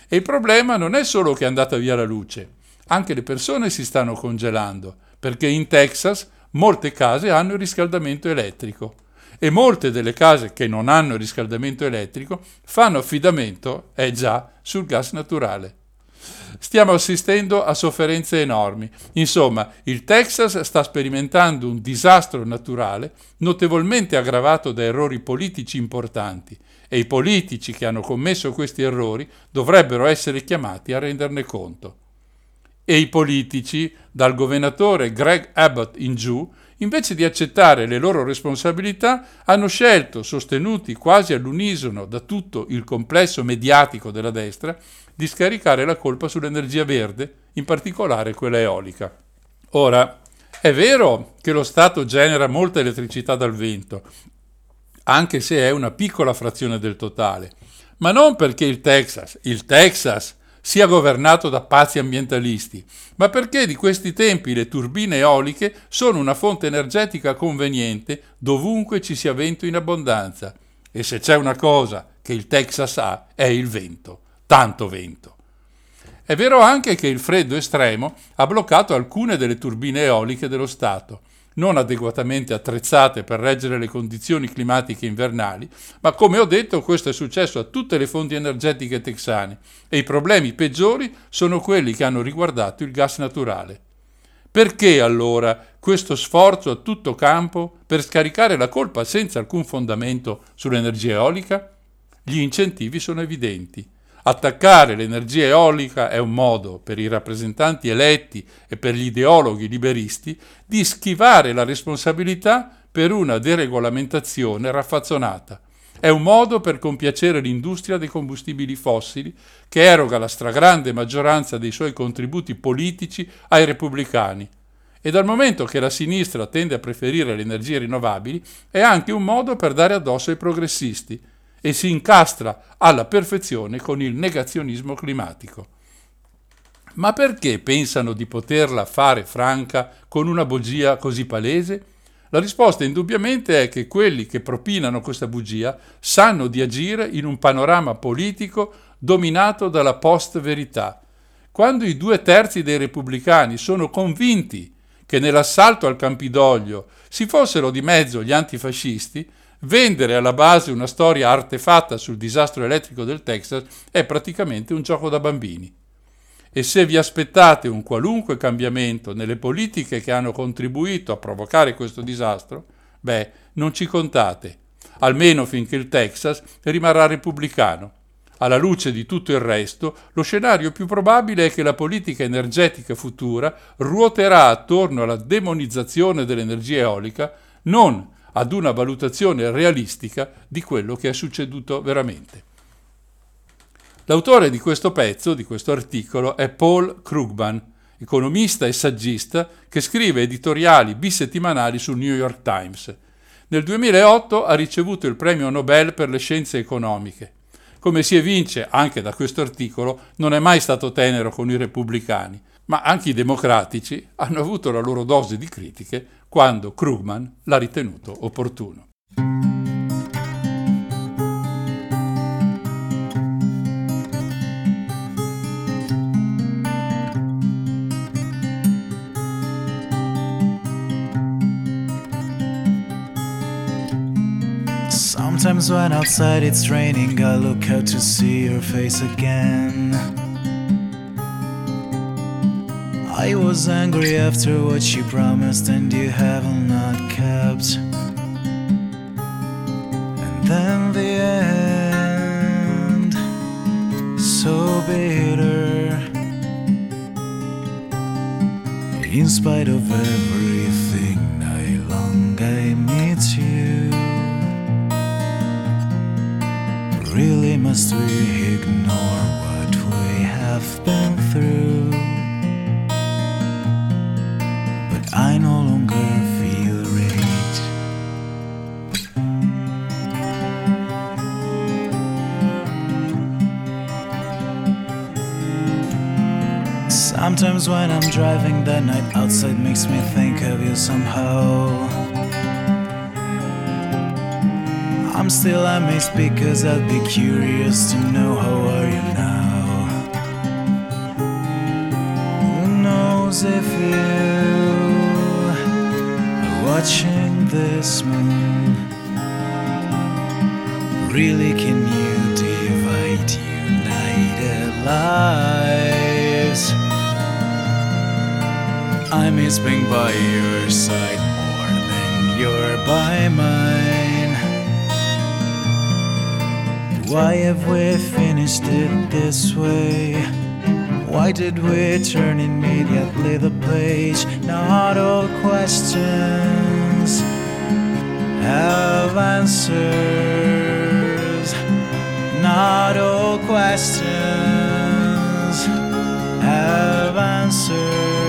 E il problema non è solo che è andata via la luce, anche le persone si stanno congelando, perché in Texas molte case hanno il riscaldamento elettrico e molte delle case che non hanno riscaldamento elettrico fanno affidamento, è già, sul gas naturale. Stiamo assistendo a sofferenze enormi. Insomma, il Texas sta sperimentando un disastro naturale notevolmente aggravato da errori politici importanti e i politici che hanno commesso questi errori dovrebbero essere chiamati a renderne conto. E i politici, dal governatore Greg Abbott in giù, invece di accettare le loro responsabilità, hanno scelto, sostenuti quasi all'unisono da tutto il complesso mediatico della destra, di scaricare la colpa sull'energia verde in particolare quella eolica. Ora, è vero che lo Stato genera molta elettricità dal vento, anche se è una piccola frazione del totale, ma non perché il Texas, il Texas sia governato da pazzi ambientalisti, ma perché di questi tempi le turbine eoliche sono una fonte energetica conveniente dovunque ci sia vento in abbondanza. E se c'è una cosa che il Texas ha è il vento, tanto vento. È vero anche che il freddo estremo ha bloccato alcune delle turbine eoliche dello Stato, non adeguatamente attrezzate per reggere le condizioni climatiche invernali, ma come ho detto questo è successo a tutte le fonti energetiche texane e i problemi peggiori sono quelli che hanno riguardato il gas naturale. Perché allora questo sforzo a tutto campo per scaricare la colpa senza alcun fondamento sull'energia eolica? Gli incentivi sono evidenti. Attaccare l'energia eolica è un modo per i rappresentanti eletti e per gli ideologhi liberisti di schivare la responsabilità per una deregolamentazione raffazzonata. È un modo per compiacere l'industria dei combustibili fossili che eroga la stragrande maggioranza dei suoi contributi politici ai repubblicani. E dal momento che la sinistra tende a preferire le energie rinnovabili, è anche un modo per dare addosso ai progressisti e si incastra alla perfezione con il negazionismo climatico. Ma perché pensano di poterla fare franca con una bugia così palese? La risposta indubbiamente è che quelli che propinano questa bugia sanno di agire in un panorama politico dominato dalla post-verità. Quando i due terzi dei repubblicani sono convinti che nell'assalto al Campidoglio si fossero di mezzo gli antifascisti, Vendere alla base una storia artefatta sul disastro elettrico del Texas è praticamente un gioco da bambini. E se vi aspettate un qualunque cambiamento nelle politiche che hanno contribuito a provocare questo disastro, beh, non ci contate, almeno finché il Texas rimarrà repubblicano. Alla luce di tutto il resto, lo scenario più probabile è che la politica energetica futura ruoterà attorno alla demonizzazione dell'energia eolica non ad una valutazione realistica di quello che è succeduto veramente. L'autore di questo pezzo, di questo articolo, è Paul Krugman, economista e saggista che scrive editoriali bisettimanali sul New York Times. Nel 2008 ha ricevuto il premio Nobel per le scienze economiche. Come si evince anche da questo articolo, non è mai stato tenero con i repubblicani, ma anche i democratici hanno avuto la loro dose di critiche quando Krugman l'ha ritenuto opportuno. Sometimes when outside it's raining, I look out to see your face again. I was angry after what you promised and you have not kept. And then the end, so bitter. In spite of everything, I long I meet you. Really, must we ignore what we have been through? Sometimes when I'm driving, the night outside makes me think of you somehow. I'm still amazed because I'd be curious to know how are you now. Who knows if you are watching this moon? Really, can you divide united lives? I miss being by your side more than you're by mine. Why have we finished it this way? Why did we turn immediately the page? Not all questions have answers. Not all questions have have answers.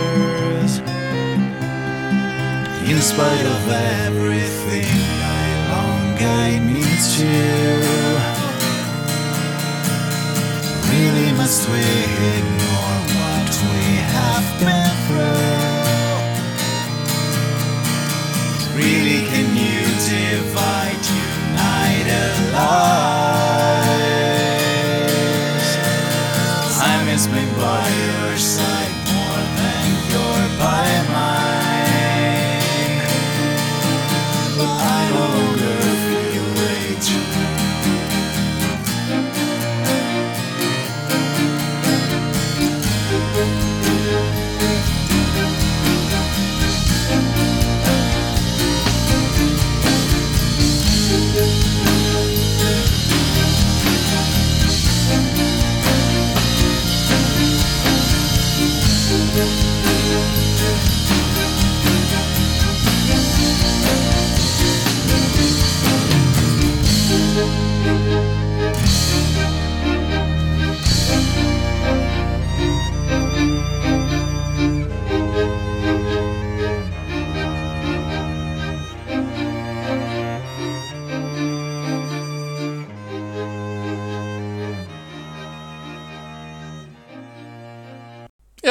In spite of everything, I long I need you. Really must we ignore what we have been through? Really can you divide, unite lives?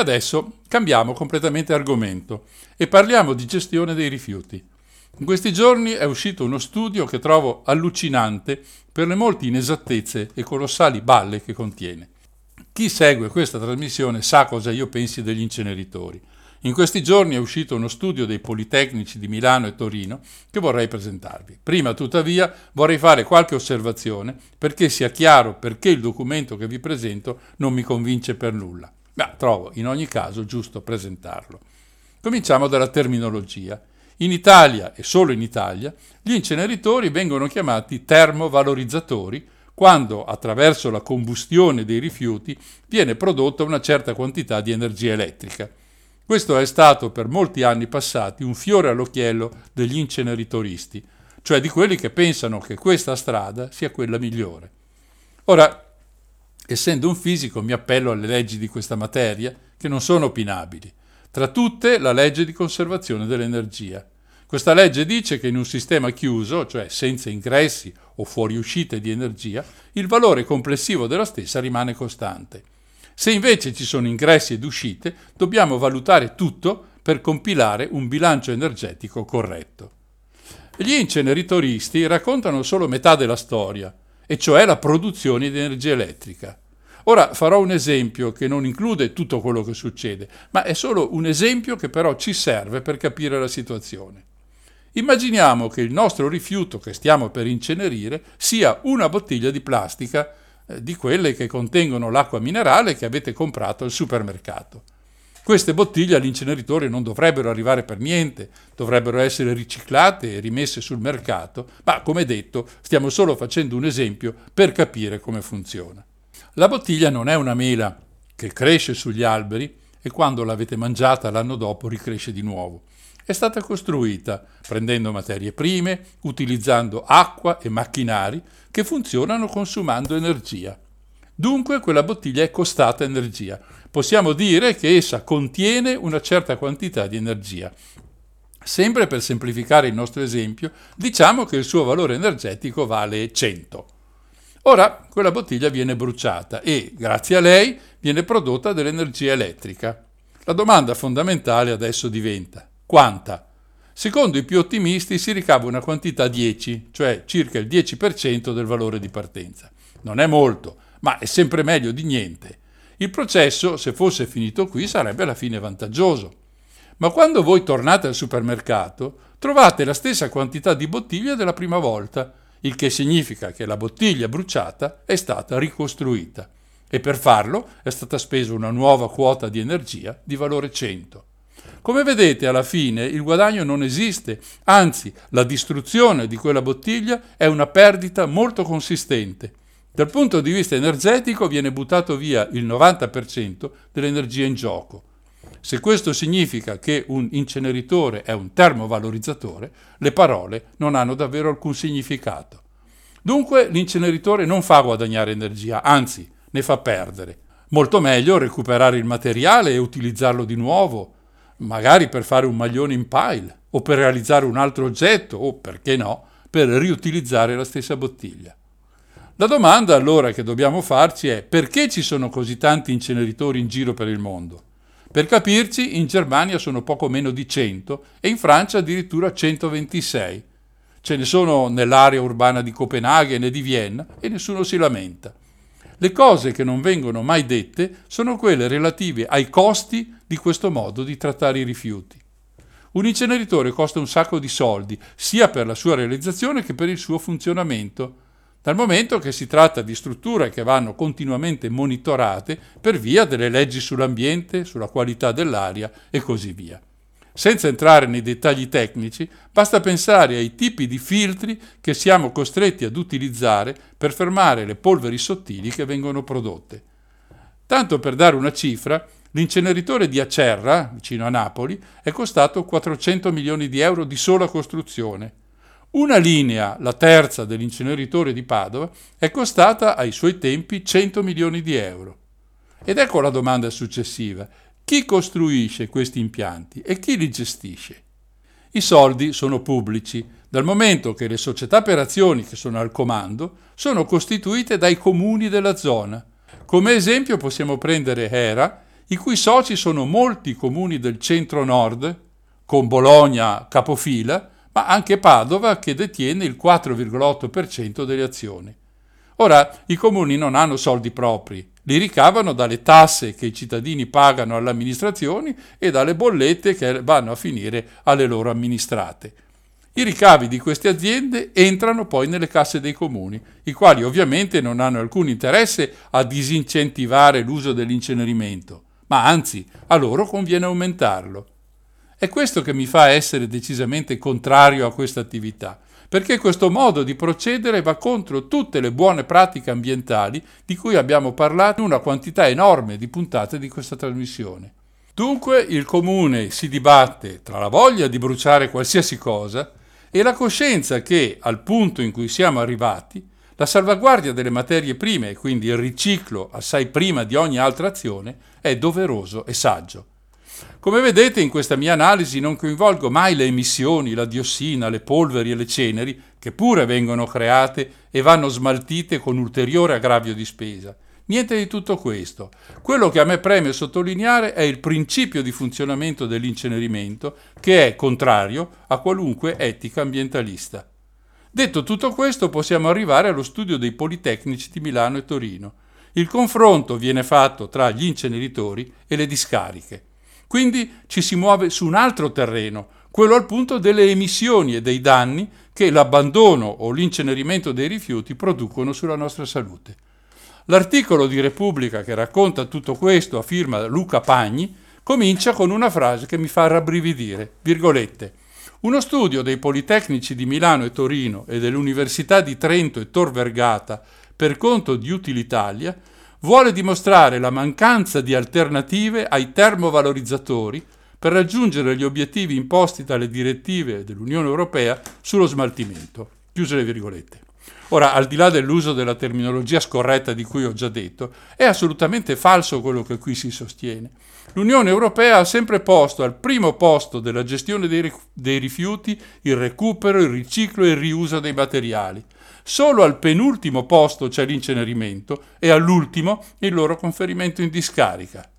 Adesso cambiamo completamente argomento e parliamo di gestione dei rifiuti. In questi giorni è uscito uno studio che trovo allucinante per le molte inesattezze e colossali balle che contiene. Chi segue questa trasmissione sa cosa io pensi degli inceneritori. In questi giorni è uscito uno studio dei Politecnici di Milano e Torino che vorrei presentarvi. Prima, tuttavia, vorrei fare qualche osservazione perché sia chiaro perché il documento che vi presento non mi convince per nulla. Ma trovo in ogni caso giusto presentarlo. Cominciamo dalla terminologia. In Italia e solo in Italia gli inceneritori vengono chiamati termovalorizzatori quando attraverso la combustione dei rifiuti viene prodotta una certa quantità di energia elettrica. Questo è stato per molti anni passati un fiore all'occhiello degli inceneritoristi, cioè di quelli che pensano che questa strada sia quella migliore. Ora, essendo un fisico mi appello alle leggi di questa materia, che non sono opinabili. Tra tutte la legge di conservazione dell'energia. Questa legge dice che in un sistema chiuso, cioè senza ingressi o fuoriuscite di energia, il valore complessivo della stessa rimane costante. Se invece ci sono ingressi ed uscite, dobbiamo valutare tutto per compilare un bilancio energetico corretto. Gli inceneritoristi raccontano solo metà della storia, e cioè la produzione di energia elettrica. Ora farò un esempio che non include tutto quello che succede, ma è solo un esempio che però ci serve per capire la situazione. Immaginiamo che il nostro rifiuto che stiamo per incenerire sia una bottiglia di plastica eh, di quelle che contengono l'acqua minerale che avete comprato al supermercato. Queste bottiglie all'inceneritore non dovrebbero arrivare per niente, dovrebbero essere riciclate e rimesse sul mercato, ma come detto stiamo solo facendo un esempio per capire come funziona. La bottiglia non è una mela che cresce sugli alberi e quando l'avete mangiata l'anno dopo ricresce di nuovo. È stata costruita prendendo materie prime, utilizzando acqua e macchinari che funzionano consumando energia. Dunque quella bottiglia è costata energia. Possiamo dire che essa contiene una certa quantità di energia. Sempre per semplificare il nostro esempio, diciamo che il suo valore energetico vale 100. Ora quella bottiglia viene bruciata e, grazie a lei, viene prodotta dell'energia elettrica. La domanda fondamentale adesso diventa quanta? Secondo i più ottimisti si ricava una quantità 10, cioè circa il 10% del valore di partenza. Non è molto, ma è sempre meglio di niente. Il processo, se fosse finito qui, sarebbe alla fine vantaggioso. Ma quando voi tornate al supermercato, trovate la stessa quantità di bottiglie della prima volta, il che significa che la bottiglia bruciata è stata ricostruita e per farlo è stata spesa una nuova quota di energia di valore 100. Come vedete, alla fine il guadagno non esiste, anzi la distruzione di quella bottiglia è una perdita molto consistente. Dal punto di vista energetico viene buttato via il 90% dell'energia in gioco. Se questo significa che un inceneritore è un termovalorizzatore, le parole non hanno davvero alcun significato. Dunque l'inceneritore non fa guadagnare energia, anzi ne fa perdere. Molto meglio recuperare il materiale e utilizzarlo di nuovo, magari per fare un maglione in pile o per realizzare un altro oggetto o, perché no, per riutilizzare la stessa bottiglia. La domanda allora che dobbiamo farci è perché ci sono così tanti inceneritori in giro per il mondo? Per capirci, in Germania sono poco meno di 100 e in Francia addirittura 126. Ce ne sono nell'area urbana di Copenaghen e di Vienna e nessuno si lamenta. Le cose che non vengono mai dette sono quelle relative ai costi di questo modo di trattare i rifiuti. Un inceneritore costa un sacco di soldi, sia per la sua realizzazione che per il suo funzionamento, dal momento che si tratta di strutture che vanno continuamente monitorate per via delle leggi sull'ambiente, sulla qualità dell'aria e così via. Senza entrare nei dettagli tecnici, basta pensare ai tipi di filtri che siamo costretti ad utilizzare per fermare le polveri sottili che vengono prodotte. Tanto per dare una cifra, l'inceneritore di Acerra, vicino a Napoli, è costato 400 milioni di euro di sola costruzione. Una linea, la terza dell'inceneritore di Padova, è costata ai suoi tempi 100 milioni di euro. Ed ecco la domanda successiva. Chi costruisce questi impianti e chi li gestisce? I soldi sono pubblici, dal momento che le società per azioni che sono al comando sono costituite dai comuni della zona. Come esempio possiamo prendere Hera, i cui soci sono molti comuni del centro-nord, con Bologna capofila, ma anche Padova che detiene il 4,8% delle azioni. Ora, i comuni non hanno soldi propri, li ricavano dalle tasse che i cittadini pagano alle amministrazioni e dalle bollette che vanno a finire alle loro amministrate. I ricavi di queste aziende entrano poi nelle casse dei comuni, i quali ovviamente non hanno alcun interesse a disincentivare l'uso dell'incenerimento, ma anzi a loro conviene aumentarlo. È questo che mi fa essere decisamente contrario a questa attività, perché questo modo di procedere va contro tutte le buone pratiche ambientali di cui abbiamo parlato in una quantità enorme di puntate di questa trasmissione. Dunque il comune si dibatte tra la voglia di bruciare qualsiasi cosa e la coscienza che, al punto in cui siamo arrivati, la salvaguardia delle materie prime e quindi il riciclo assai prima di ogni altra azione è doveroso e saggio. Come vedete in questa mia analisi non coinvolgo mai le emissioni, la diossina, le polveri e le ceneri, che pure vengono create e vanno smaltite con ulteriore aggravio di spesa. Niente di tutto questo. Quello che a me preme sottolineare è il principio di funzionamento dell'incenerimento, che è contrario a qualunque etica ambientalista. Detto tutto questo, possiamo arrivare allo studio dei Politecnici di Milano e Torino. Il confronto viene fatto tra gli inceneritori e le discariche. Quindi ci si muove su un altro terreno, quello al punto delle emissioni e dei danni che l'abbandono o l'incenerimento dei rifiuti producono sulla nostra salute. L'articolo di Repubblica che racconta tutto questo a firma Luca Pagni comincia con una frase che mi fa rabbrividire, virgolette. Uno studio dei Politecnici di Milano e Torino e delle Università di Trento e Tor Vergata per conto di Utilitalia vuole dimostrare la mancanza di alternative ai termovalorizzatori per raggiungere gli obiettivi imposti dalle direttive dell'Unione Europea sullo smaltimento. Chiuse le virgolette. Ora, al di là dell'uso della terminologia scorretta di cui ho già detto, è assolutamente falso quello che qui si sostiene. L'Unione Europea ha sempre posto al primo posto della gestione dei, rifiuti il recupero, il riciclo e il riuso dei materiali. Solo al penultimo posto c'è l'incenerimento e all'ultimo il loro conferimento in discarica.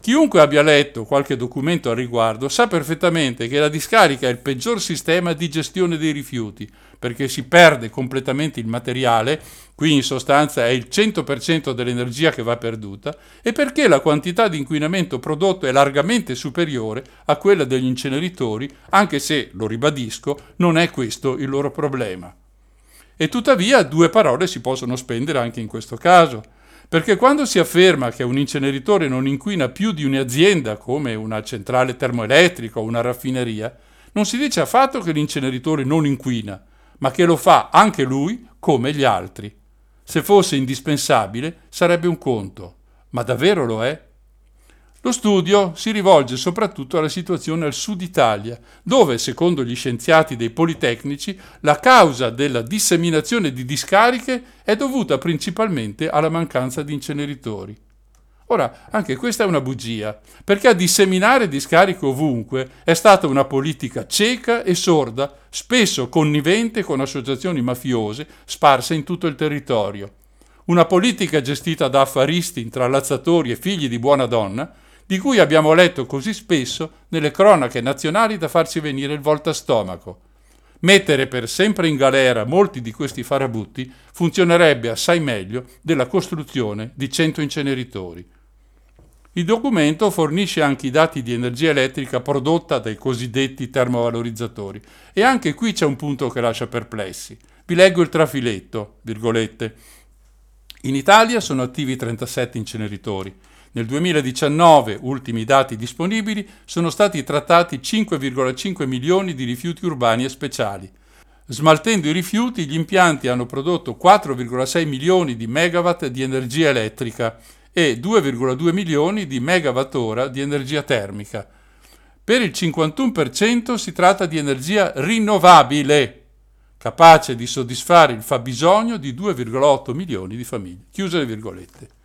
Chiunque abbia letto qualche documento al riguardo sa perfettamente che la discarica è il peggior sistema di gestione dei rifiuti, perché si perde completamente il materiale, qui in sostanza è il 100% dell'energia che va perduta, e perché la quantità di inquinamento prodotto è largamente superiore a quella degli inceneritori, anche se, lo ribadisco, non è questo il loro problema. E tuttavia due parole si possono spendere anche in questo caso. Perché quando si afferma che un inceneritore non inquina più di un'azienda come una centrale termoelettrica o una raffineria, non si dice affatto che l'inceneritore non inquina, ma che lo fa anche lui come gli altri. Se fosse indispensabile sarebbe un conto, ma davvero lo è? Lo studio si rivolge soprattutto alla situazione al sud Italia, dove, secondo gli scienziati dei Politecnici, la causa della disseminazione di discariche è dovuta principalmente alla mancanza di inceneritori. Ora, anche questa è una bugia, perché a disseminare discariche ovunque è stata una politica cieca e sorda, spesso connivente con associazioni mafiose sparse in tutto il territorio. Una politica gestita da affaristi, intrallazzatori e figli di buona donna, di cui abbiamo letto così spesso nelle cronache nazionali da farci venire il voltastomaco. Mettere per sempre in galera molti di questi farabutti funzionerebbe assai meglio della costruzione di 100 inceneritori. Il documento fornisce anche i dati di energia elettrica prodotta dai cosiddetti termovalorizzatori e anche qui c'è un punto che lascia perplessi. Vi leggo il trafiletto, virgolette. In Italia sono attivi 37 inceneritori. Nel 2019, ultimi dati disponibili, sono stati trattati 5,5 milioni di rifiuti urbani e speciali. Smaltendo i rifiuti, gli impianti hanno prodotto 4,6 milioni di megawatt di energia elettrica e 2,2 milioni di megawattora di energia termica. Per il 51% si tratta di energia rinnovabile, capace di soddisfare il fabbisogno di 2,8 milioni di famiglie. Chiuse le virgolette.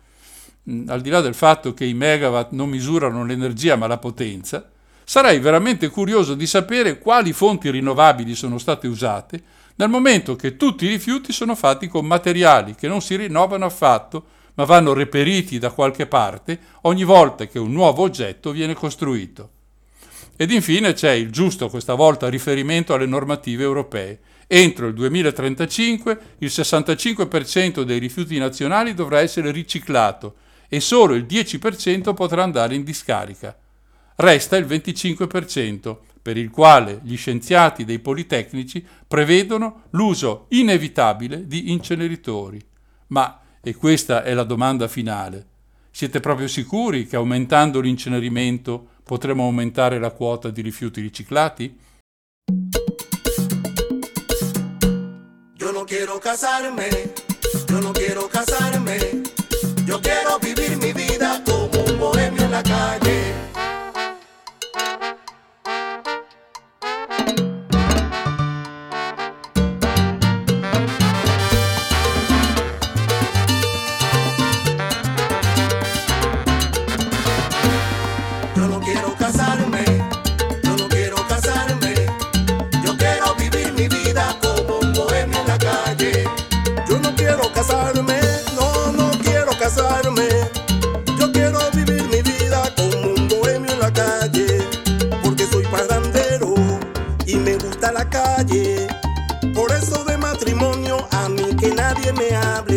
Mm, al di là del fatto che i megawatt non misurano l'energia ma la potenza, sarei veramente curioso di sapere quali fonti rinnovabili sono state usate, dal momento che tutti i rifiuti sono fatti con materiali che non si rinnovano affatto, ma vanno reperiti da qualche parte ogni volta che un nuovo oggetto viene costruito. Ed infine c'è il giusto questa volta riferimento alle normative europee. Entro il 2035 il 65% dei rifiuti nazionali dovrà essere riciclato e solo il 10% potrà andare in discarica. Resta il 25%, per il quale gli scienziati dei politecnici prevedono l'uso inevitabile di inceneritori. Ma, e questa è la domanda finale, siete proprio sicuri che aumentando l'incenerimento potremo aumentare la quota di rifiuti riciclati? Yo no quiero casarme, yo no quiero casarme. Nadie me hable.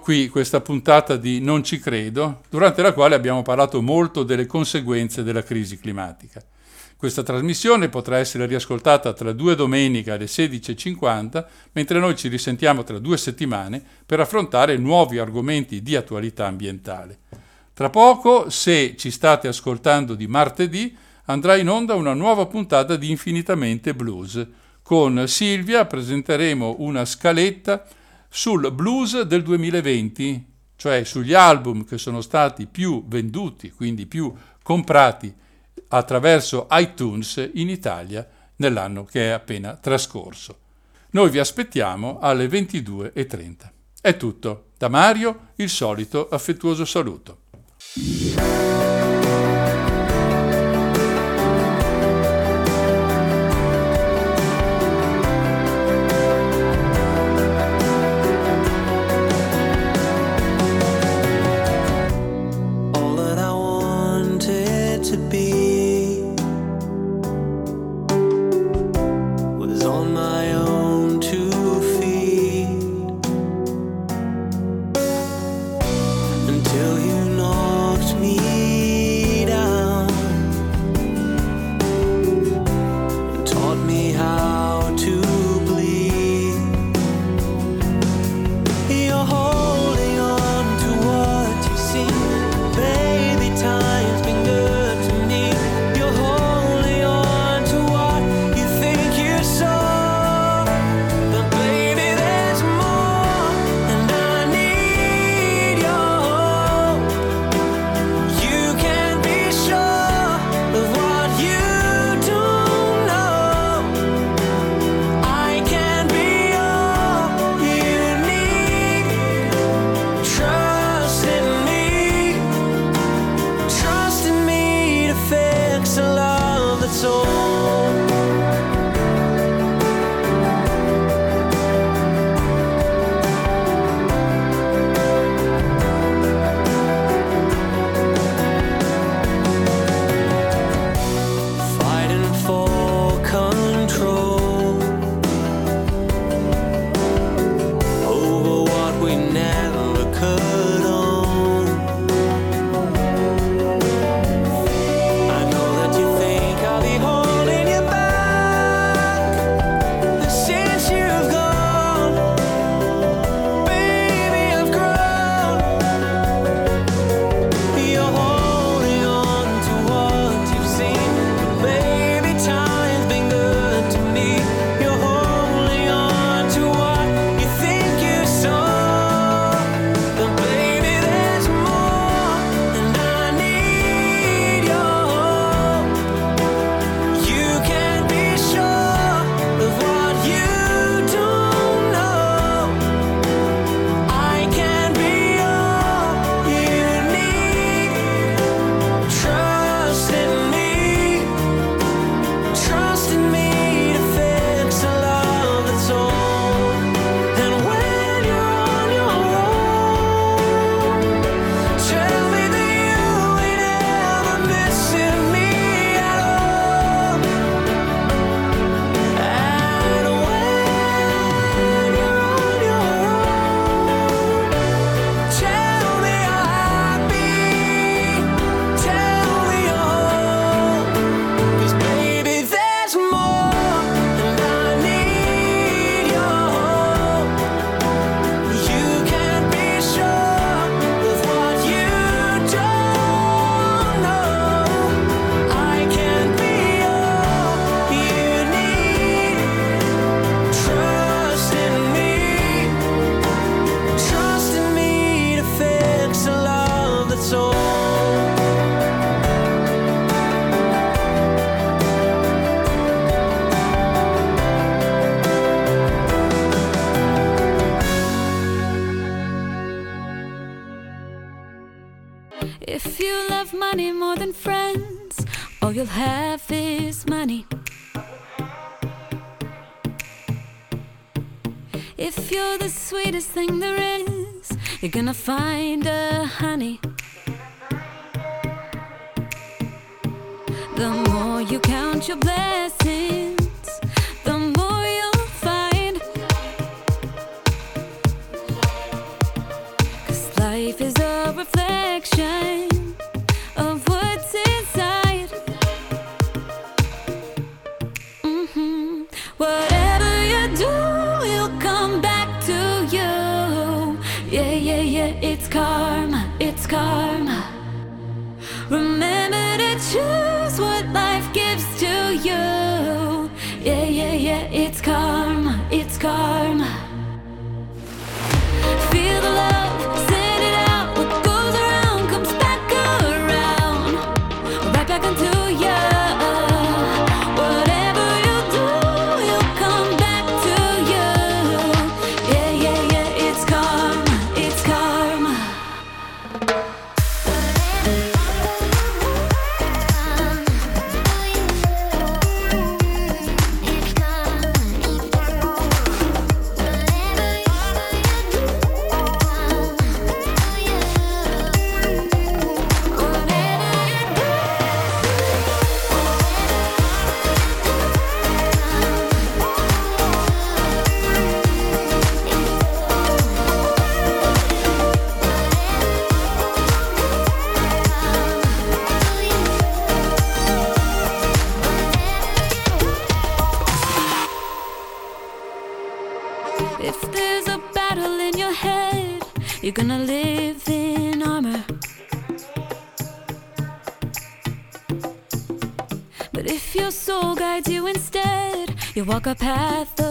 qui questa puntata di Non ci credo, durante la quale abbiamo parlato molto delle conseguenze della crisi climatica. Questa trasmissione potrà essere riascoltata tra due domeniche alle 16.50, mentre noi ci risentiamo tra due settimane per affrontare nuovi argomenti di attualità ambientale. Tra poco, se ci state ascoltando di martedì, andrà in onda una nuova puntata di Infinitamente Blues. Con Silvia presenteremo una scaletta sul blues del 2020, cioè sugli album che sono stati più venduti, quindi più comprati attraverso iTunes in Italia nell'anno che è appena trascorso. Noi vi aspettiamo alle 22.30. È tutto. Da Mario il solito affettuoso saluto. You walk a path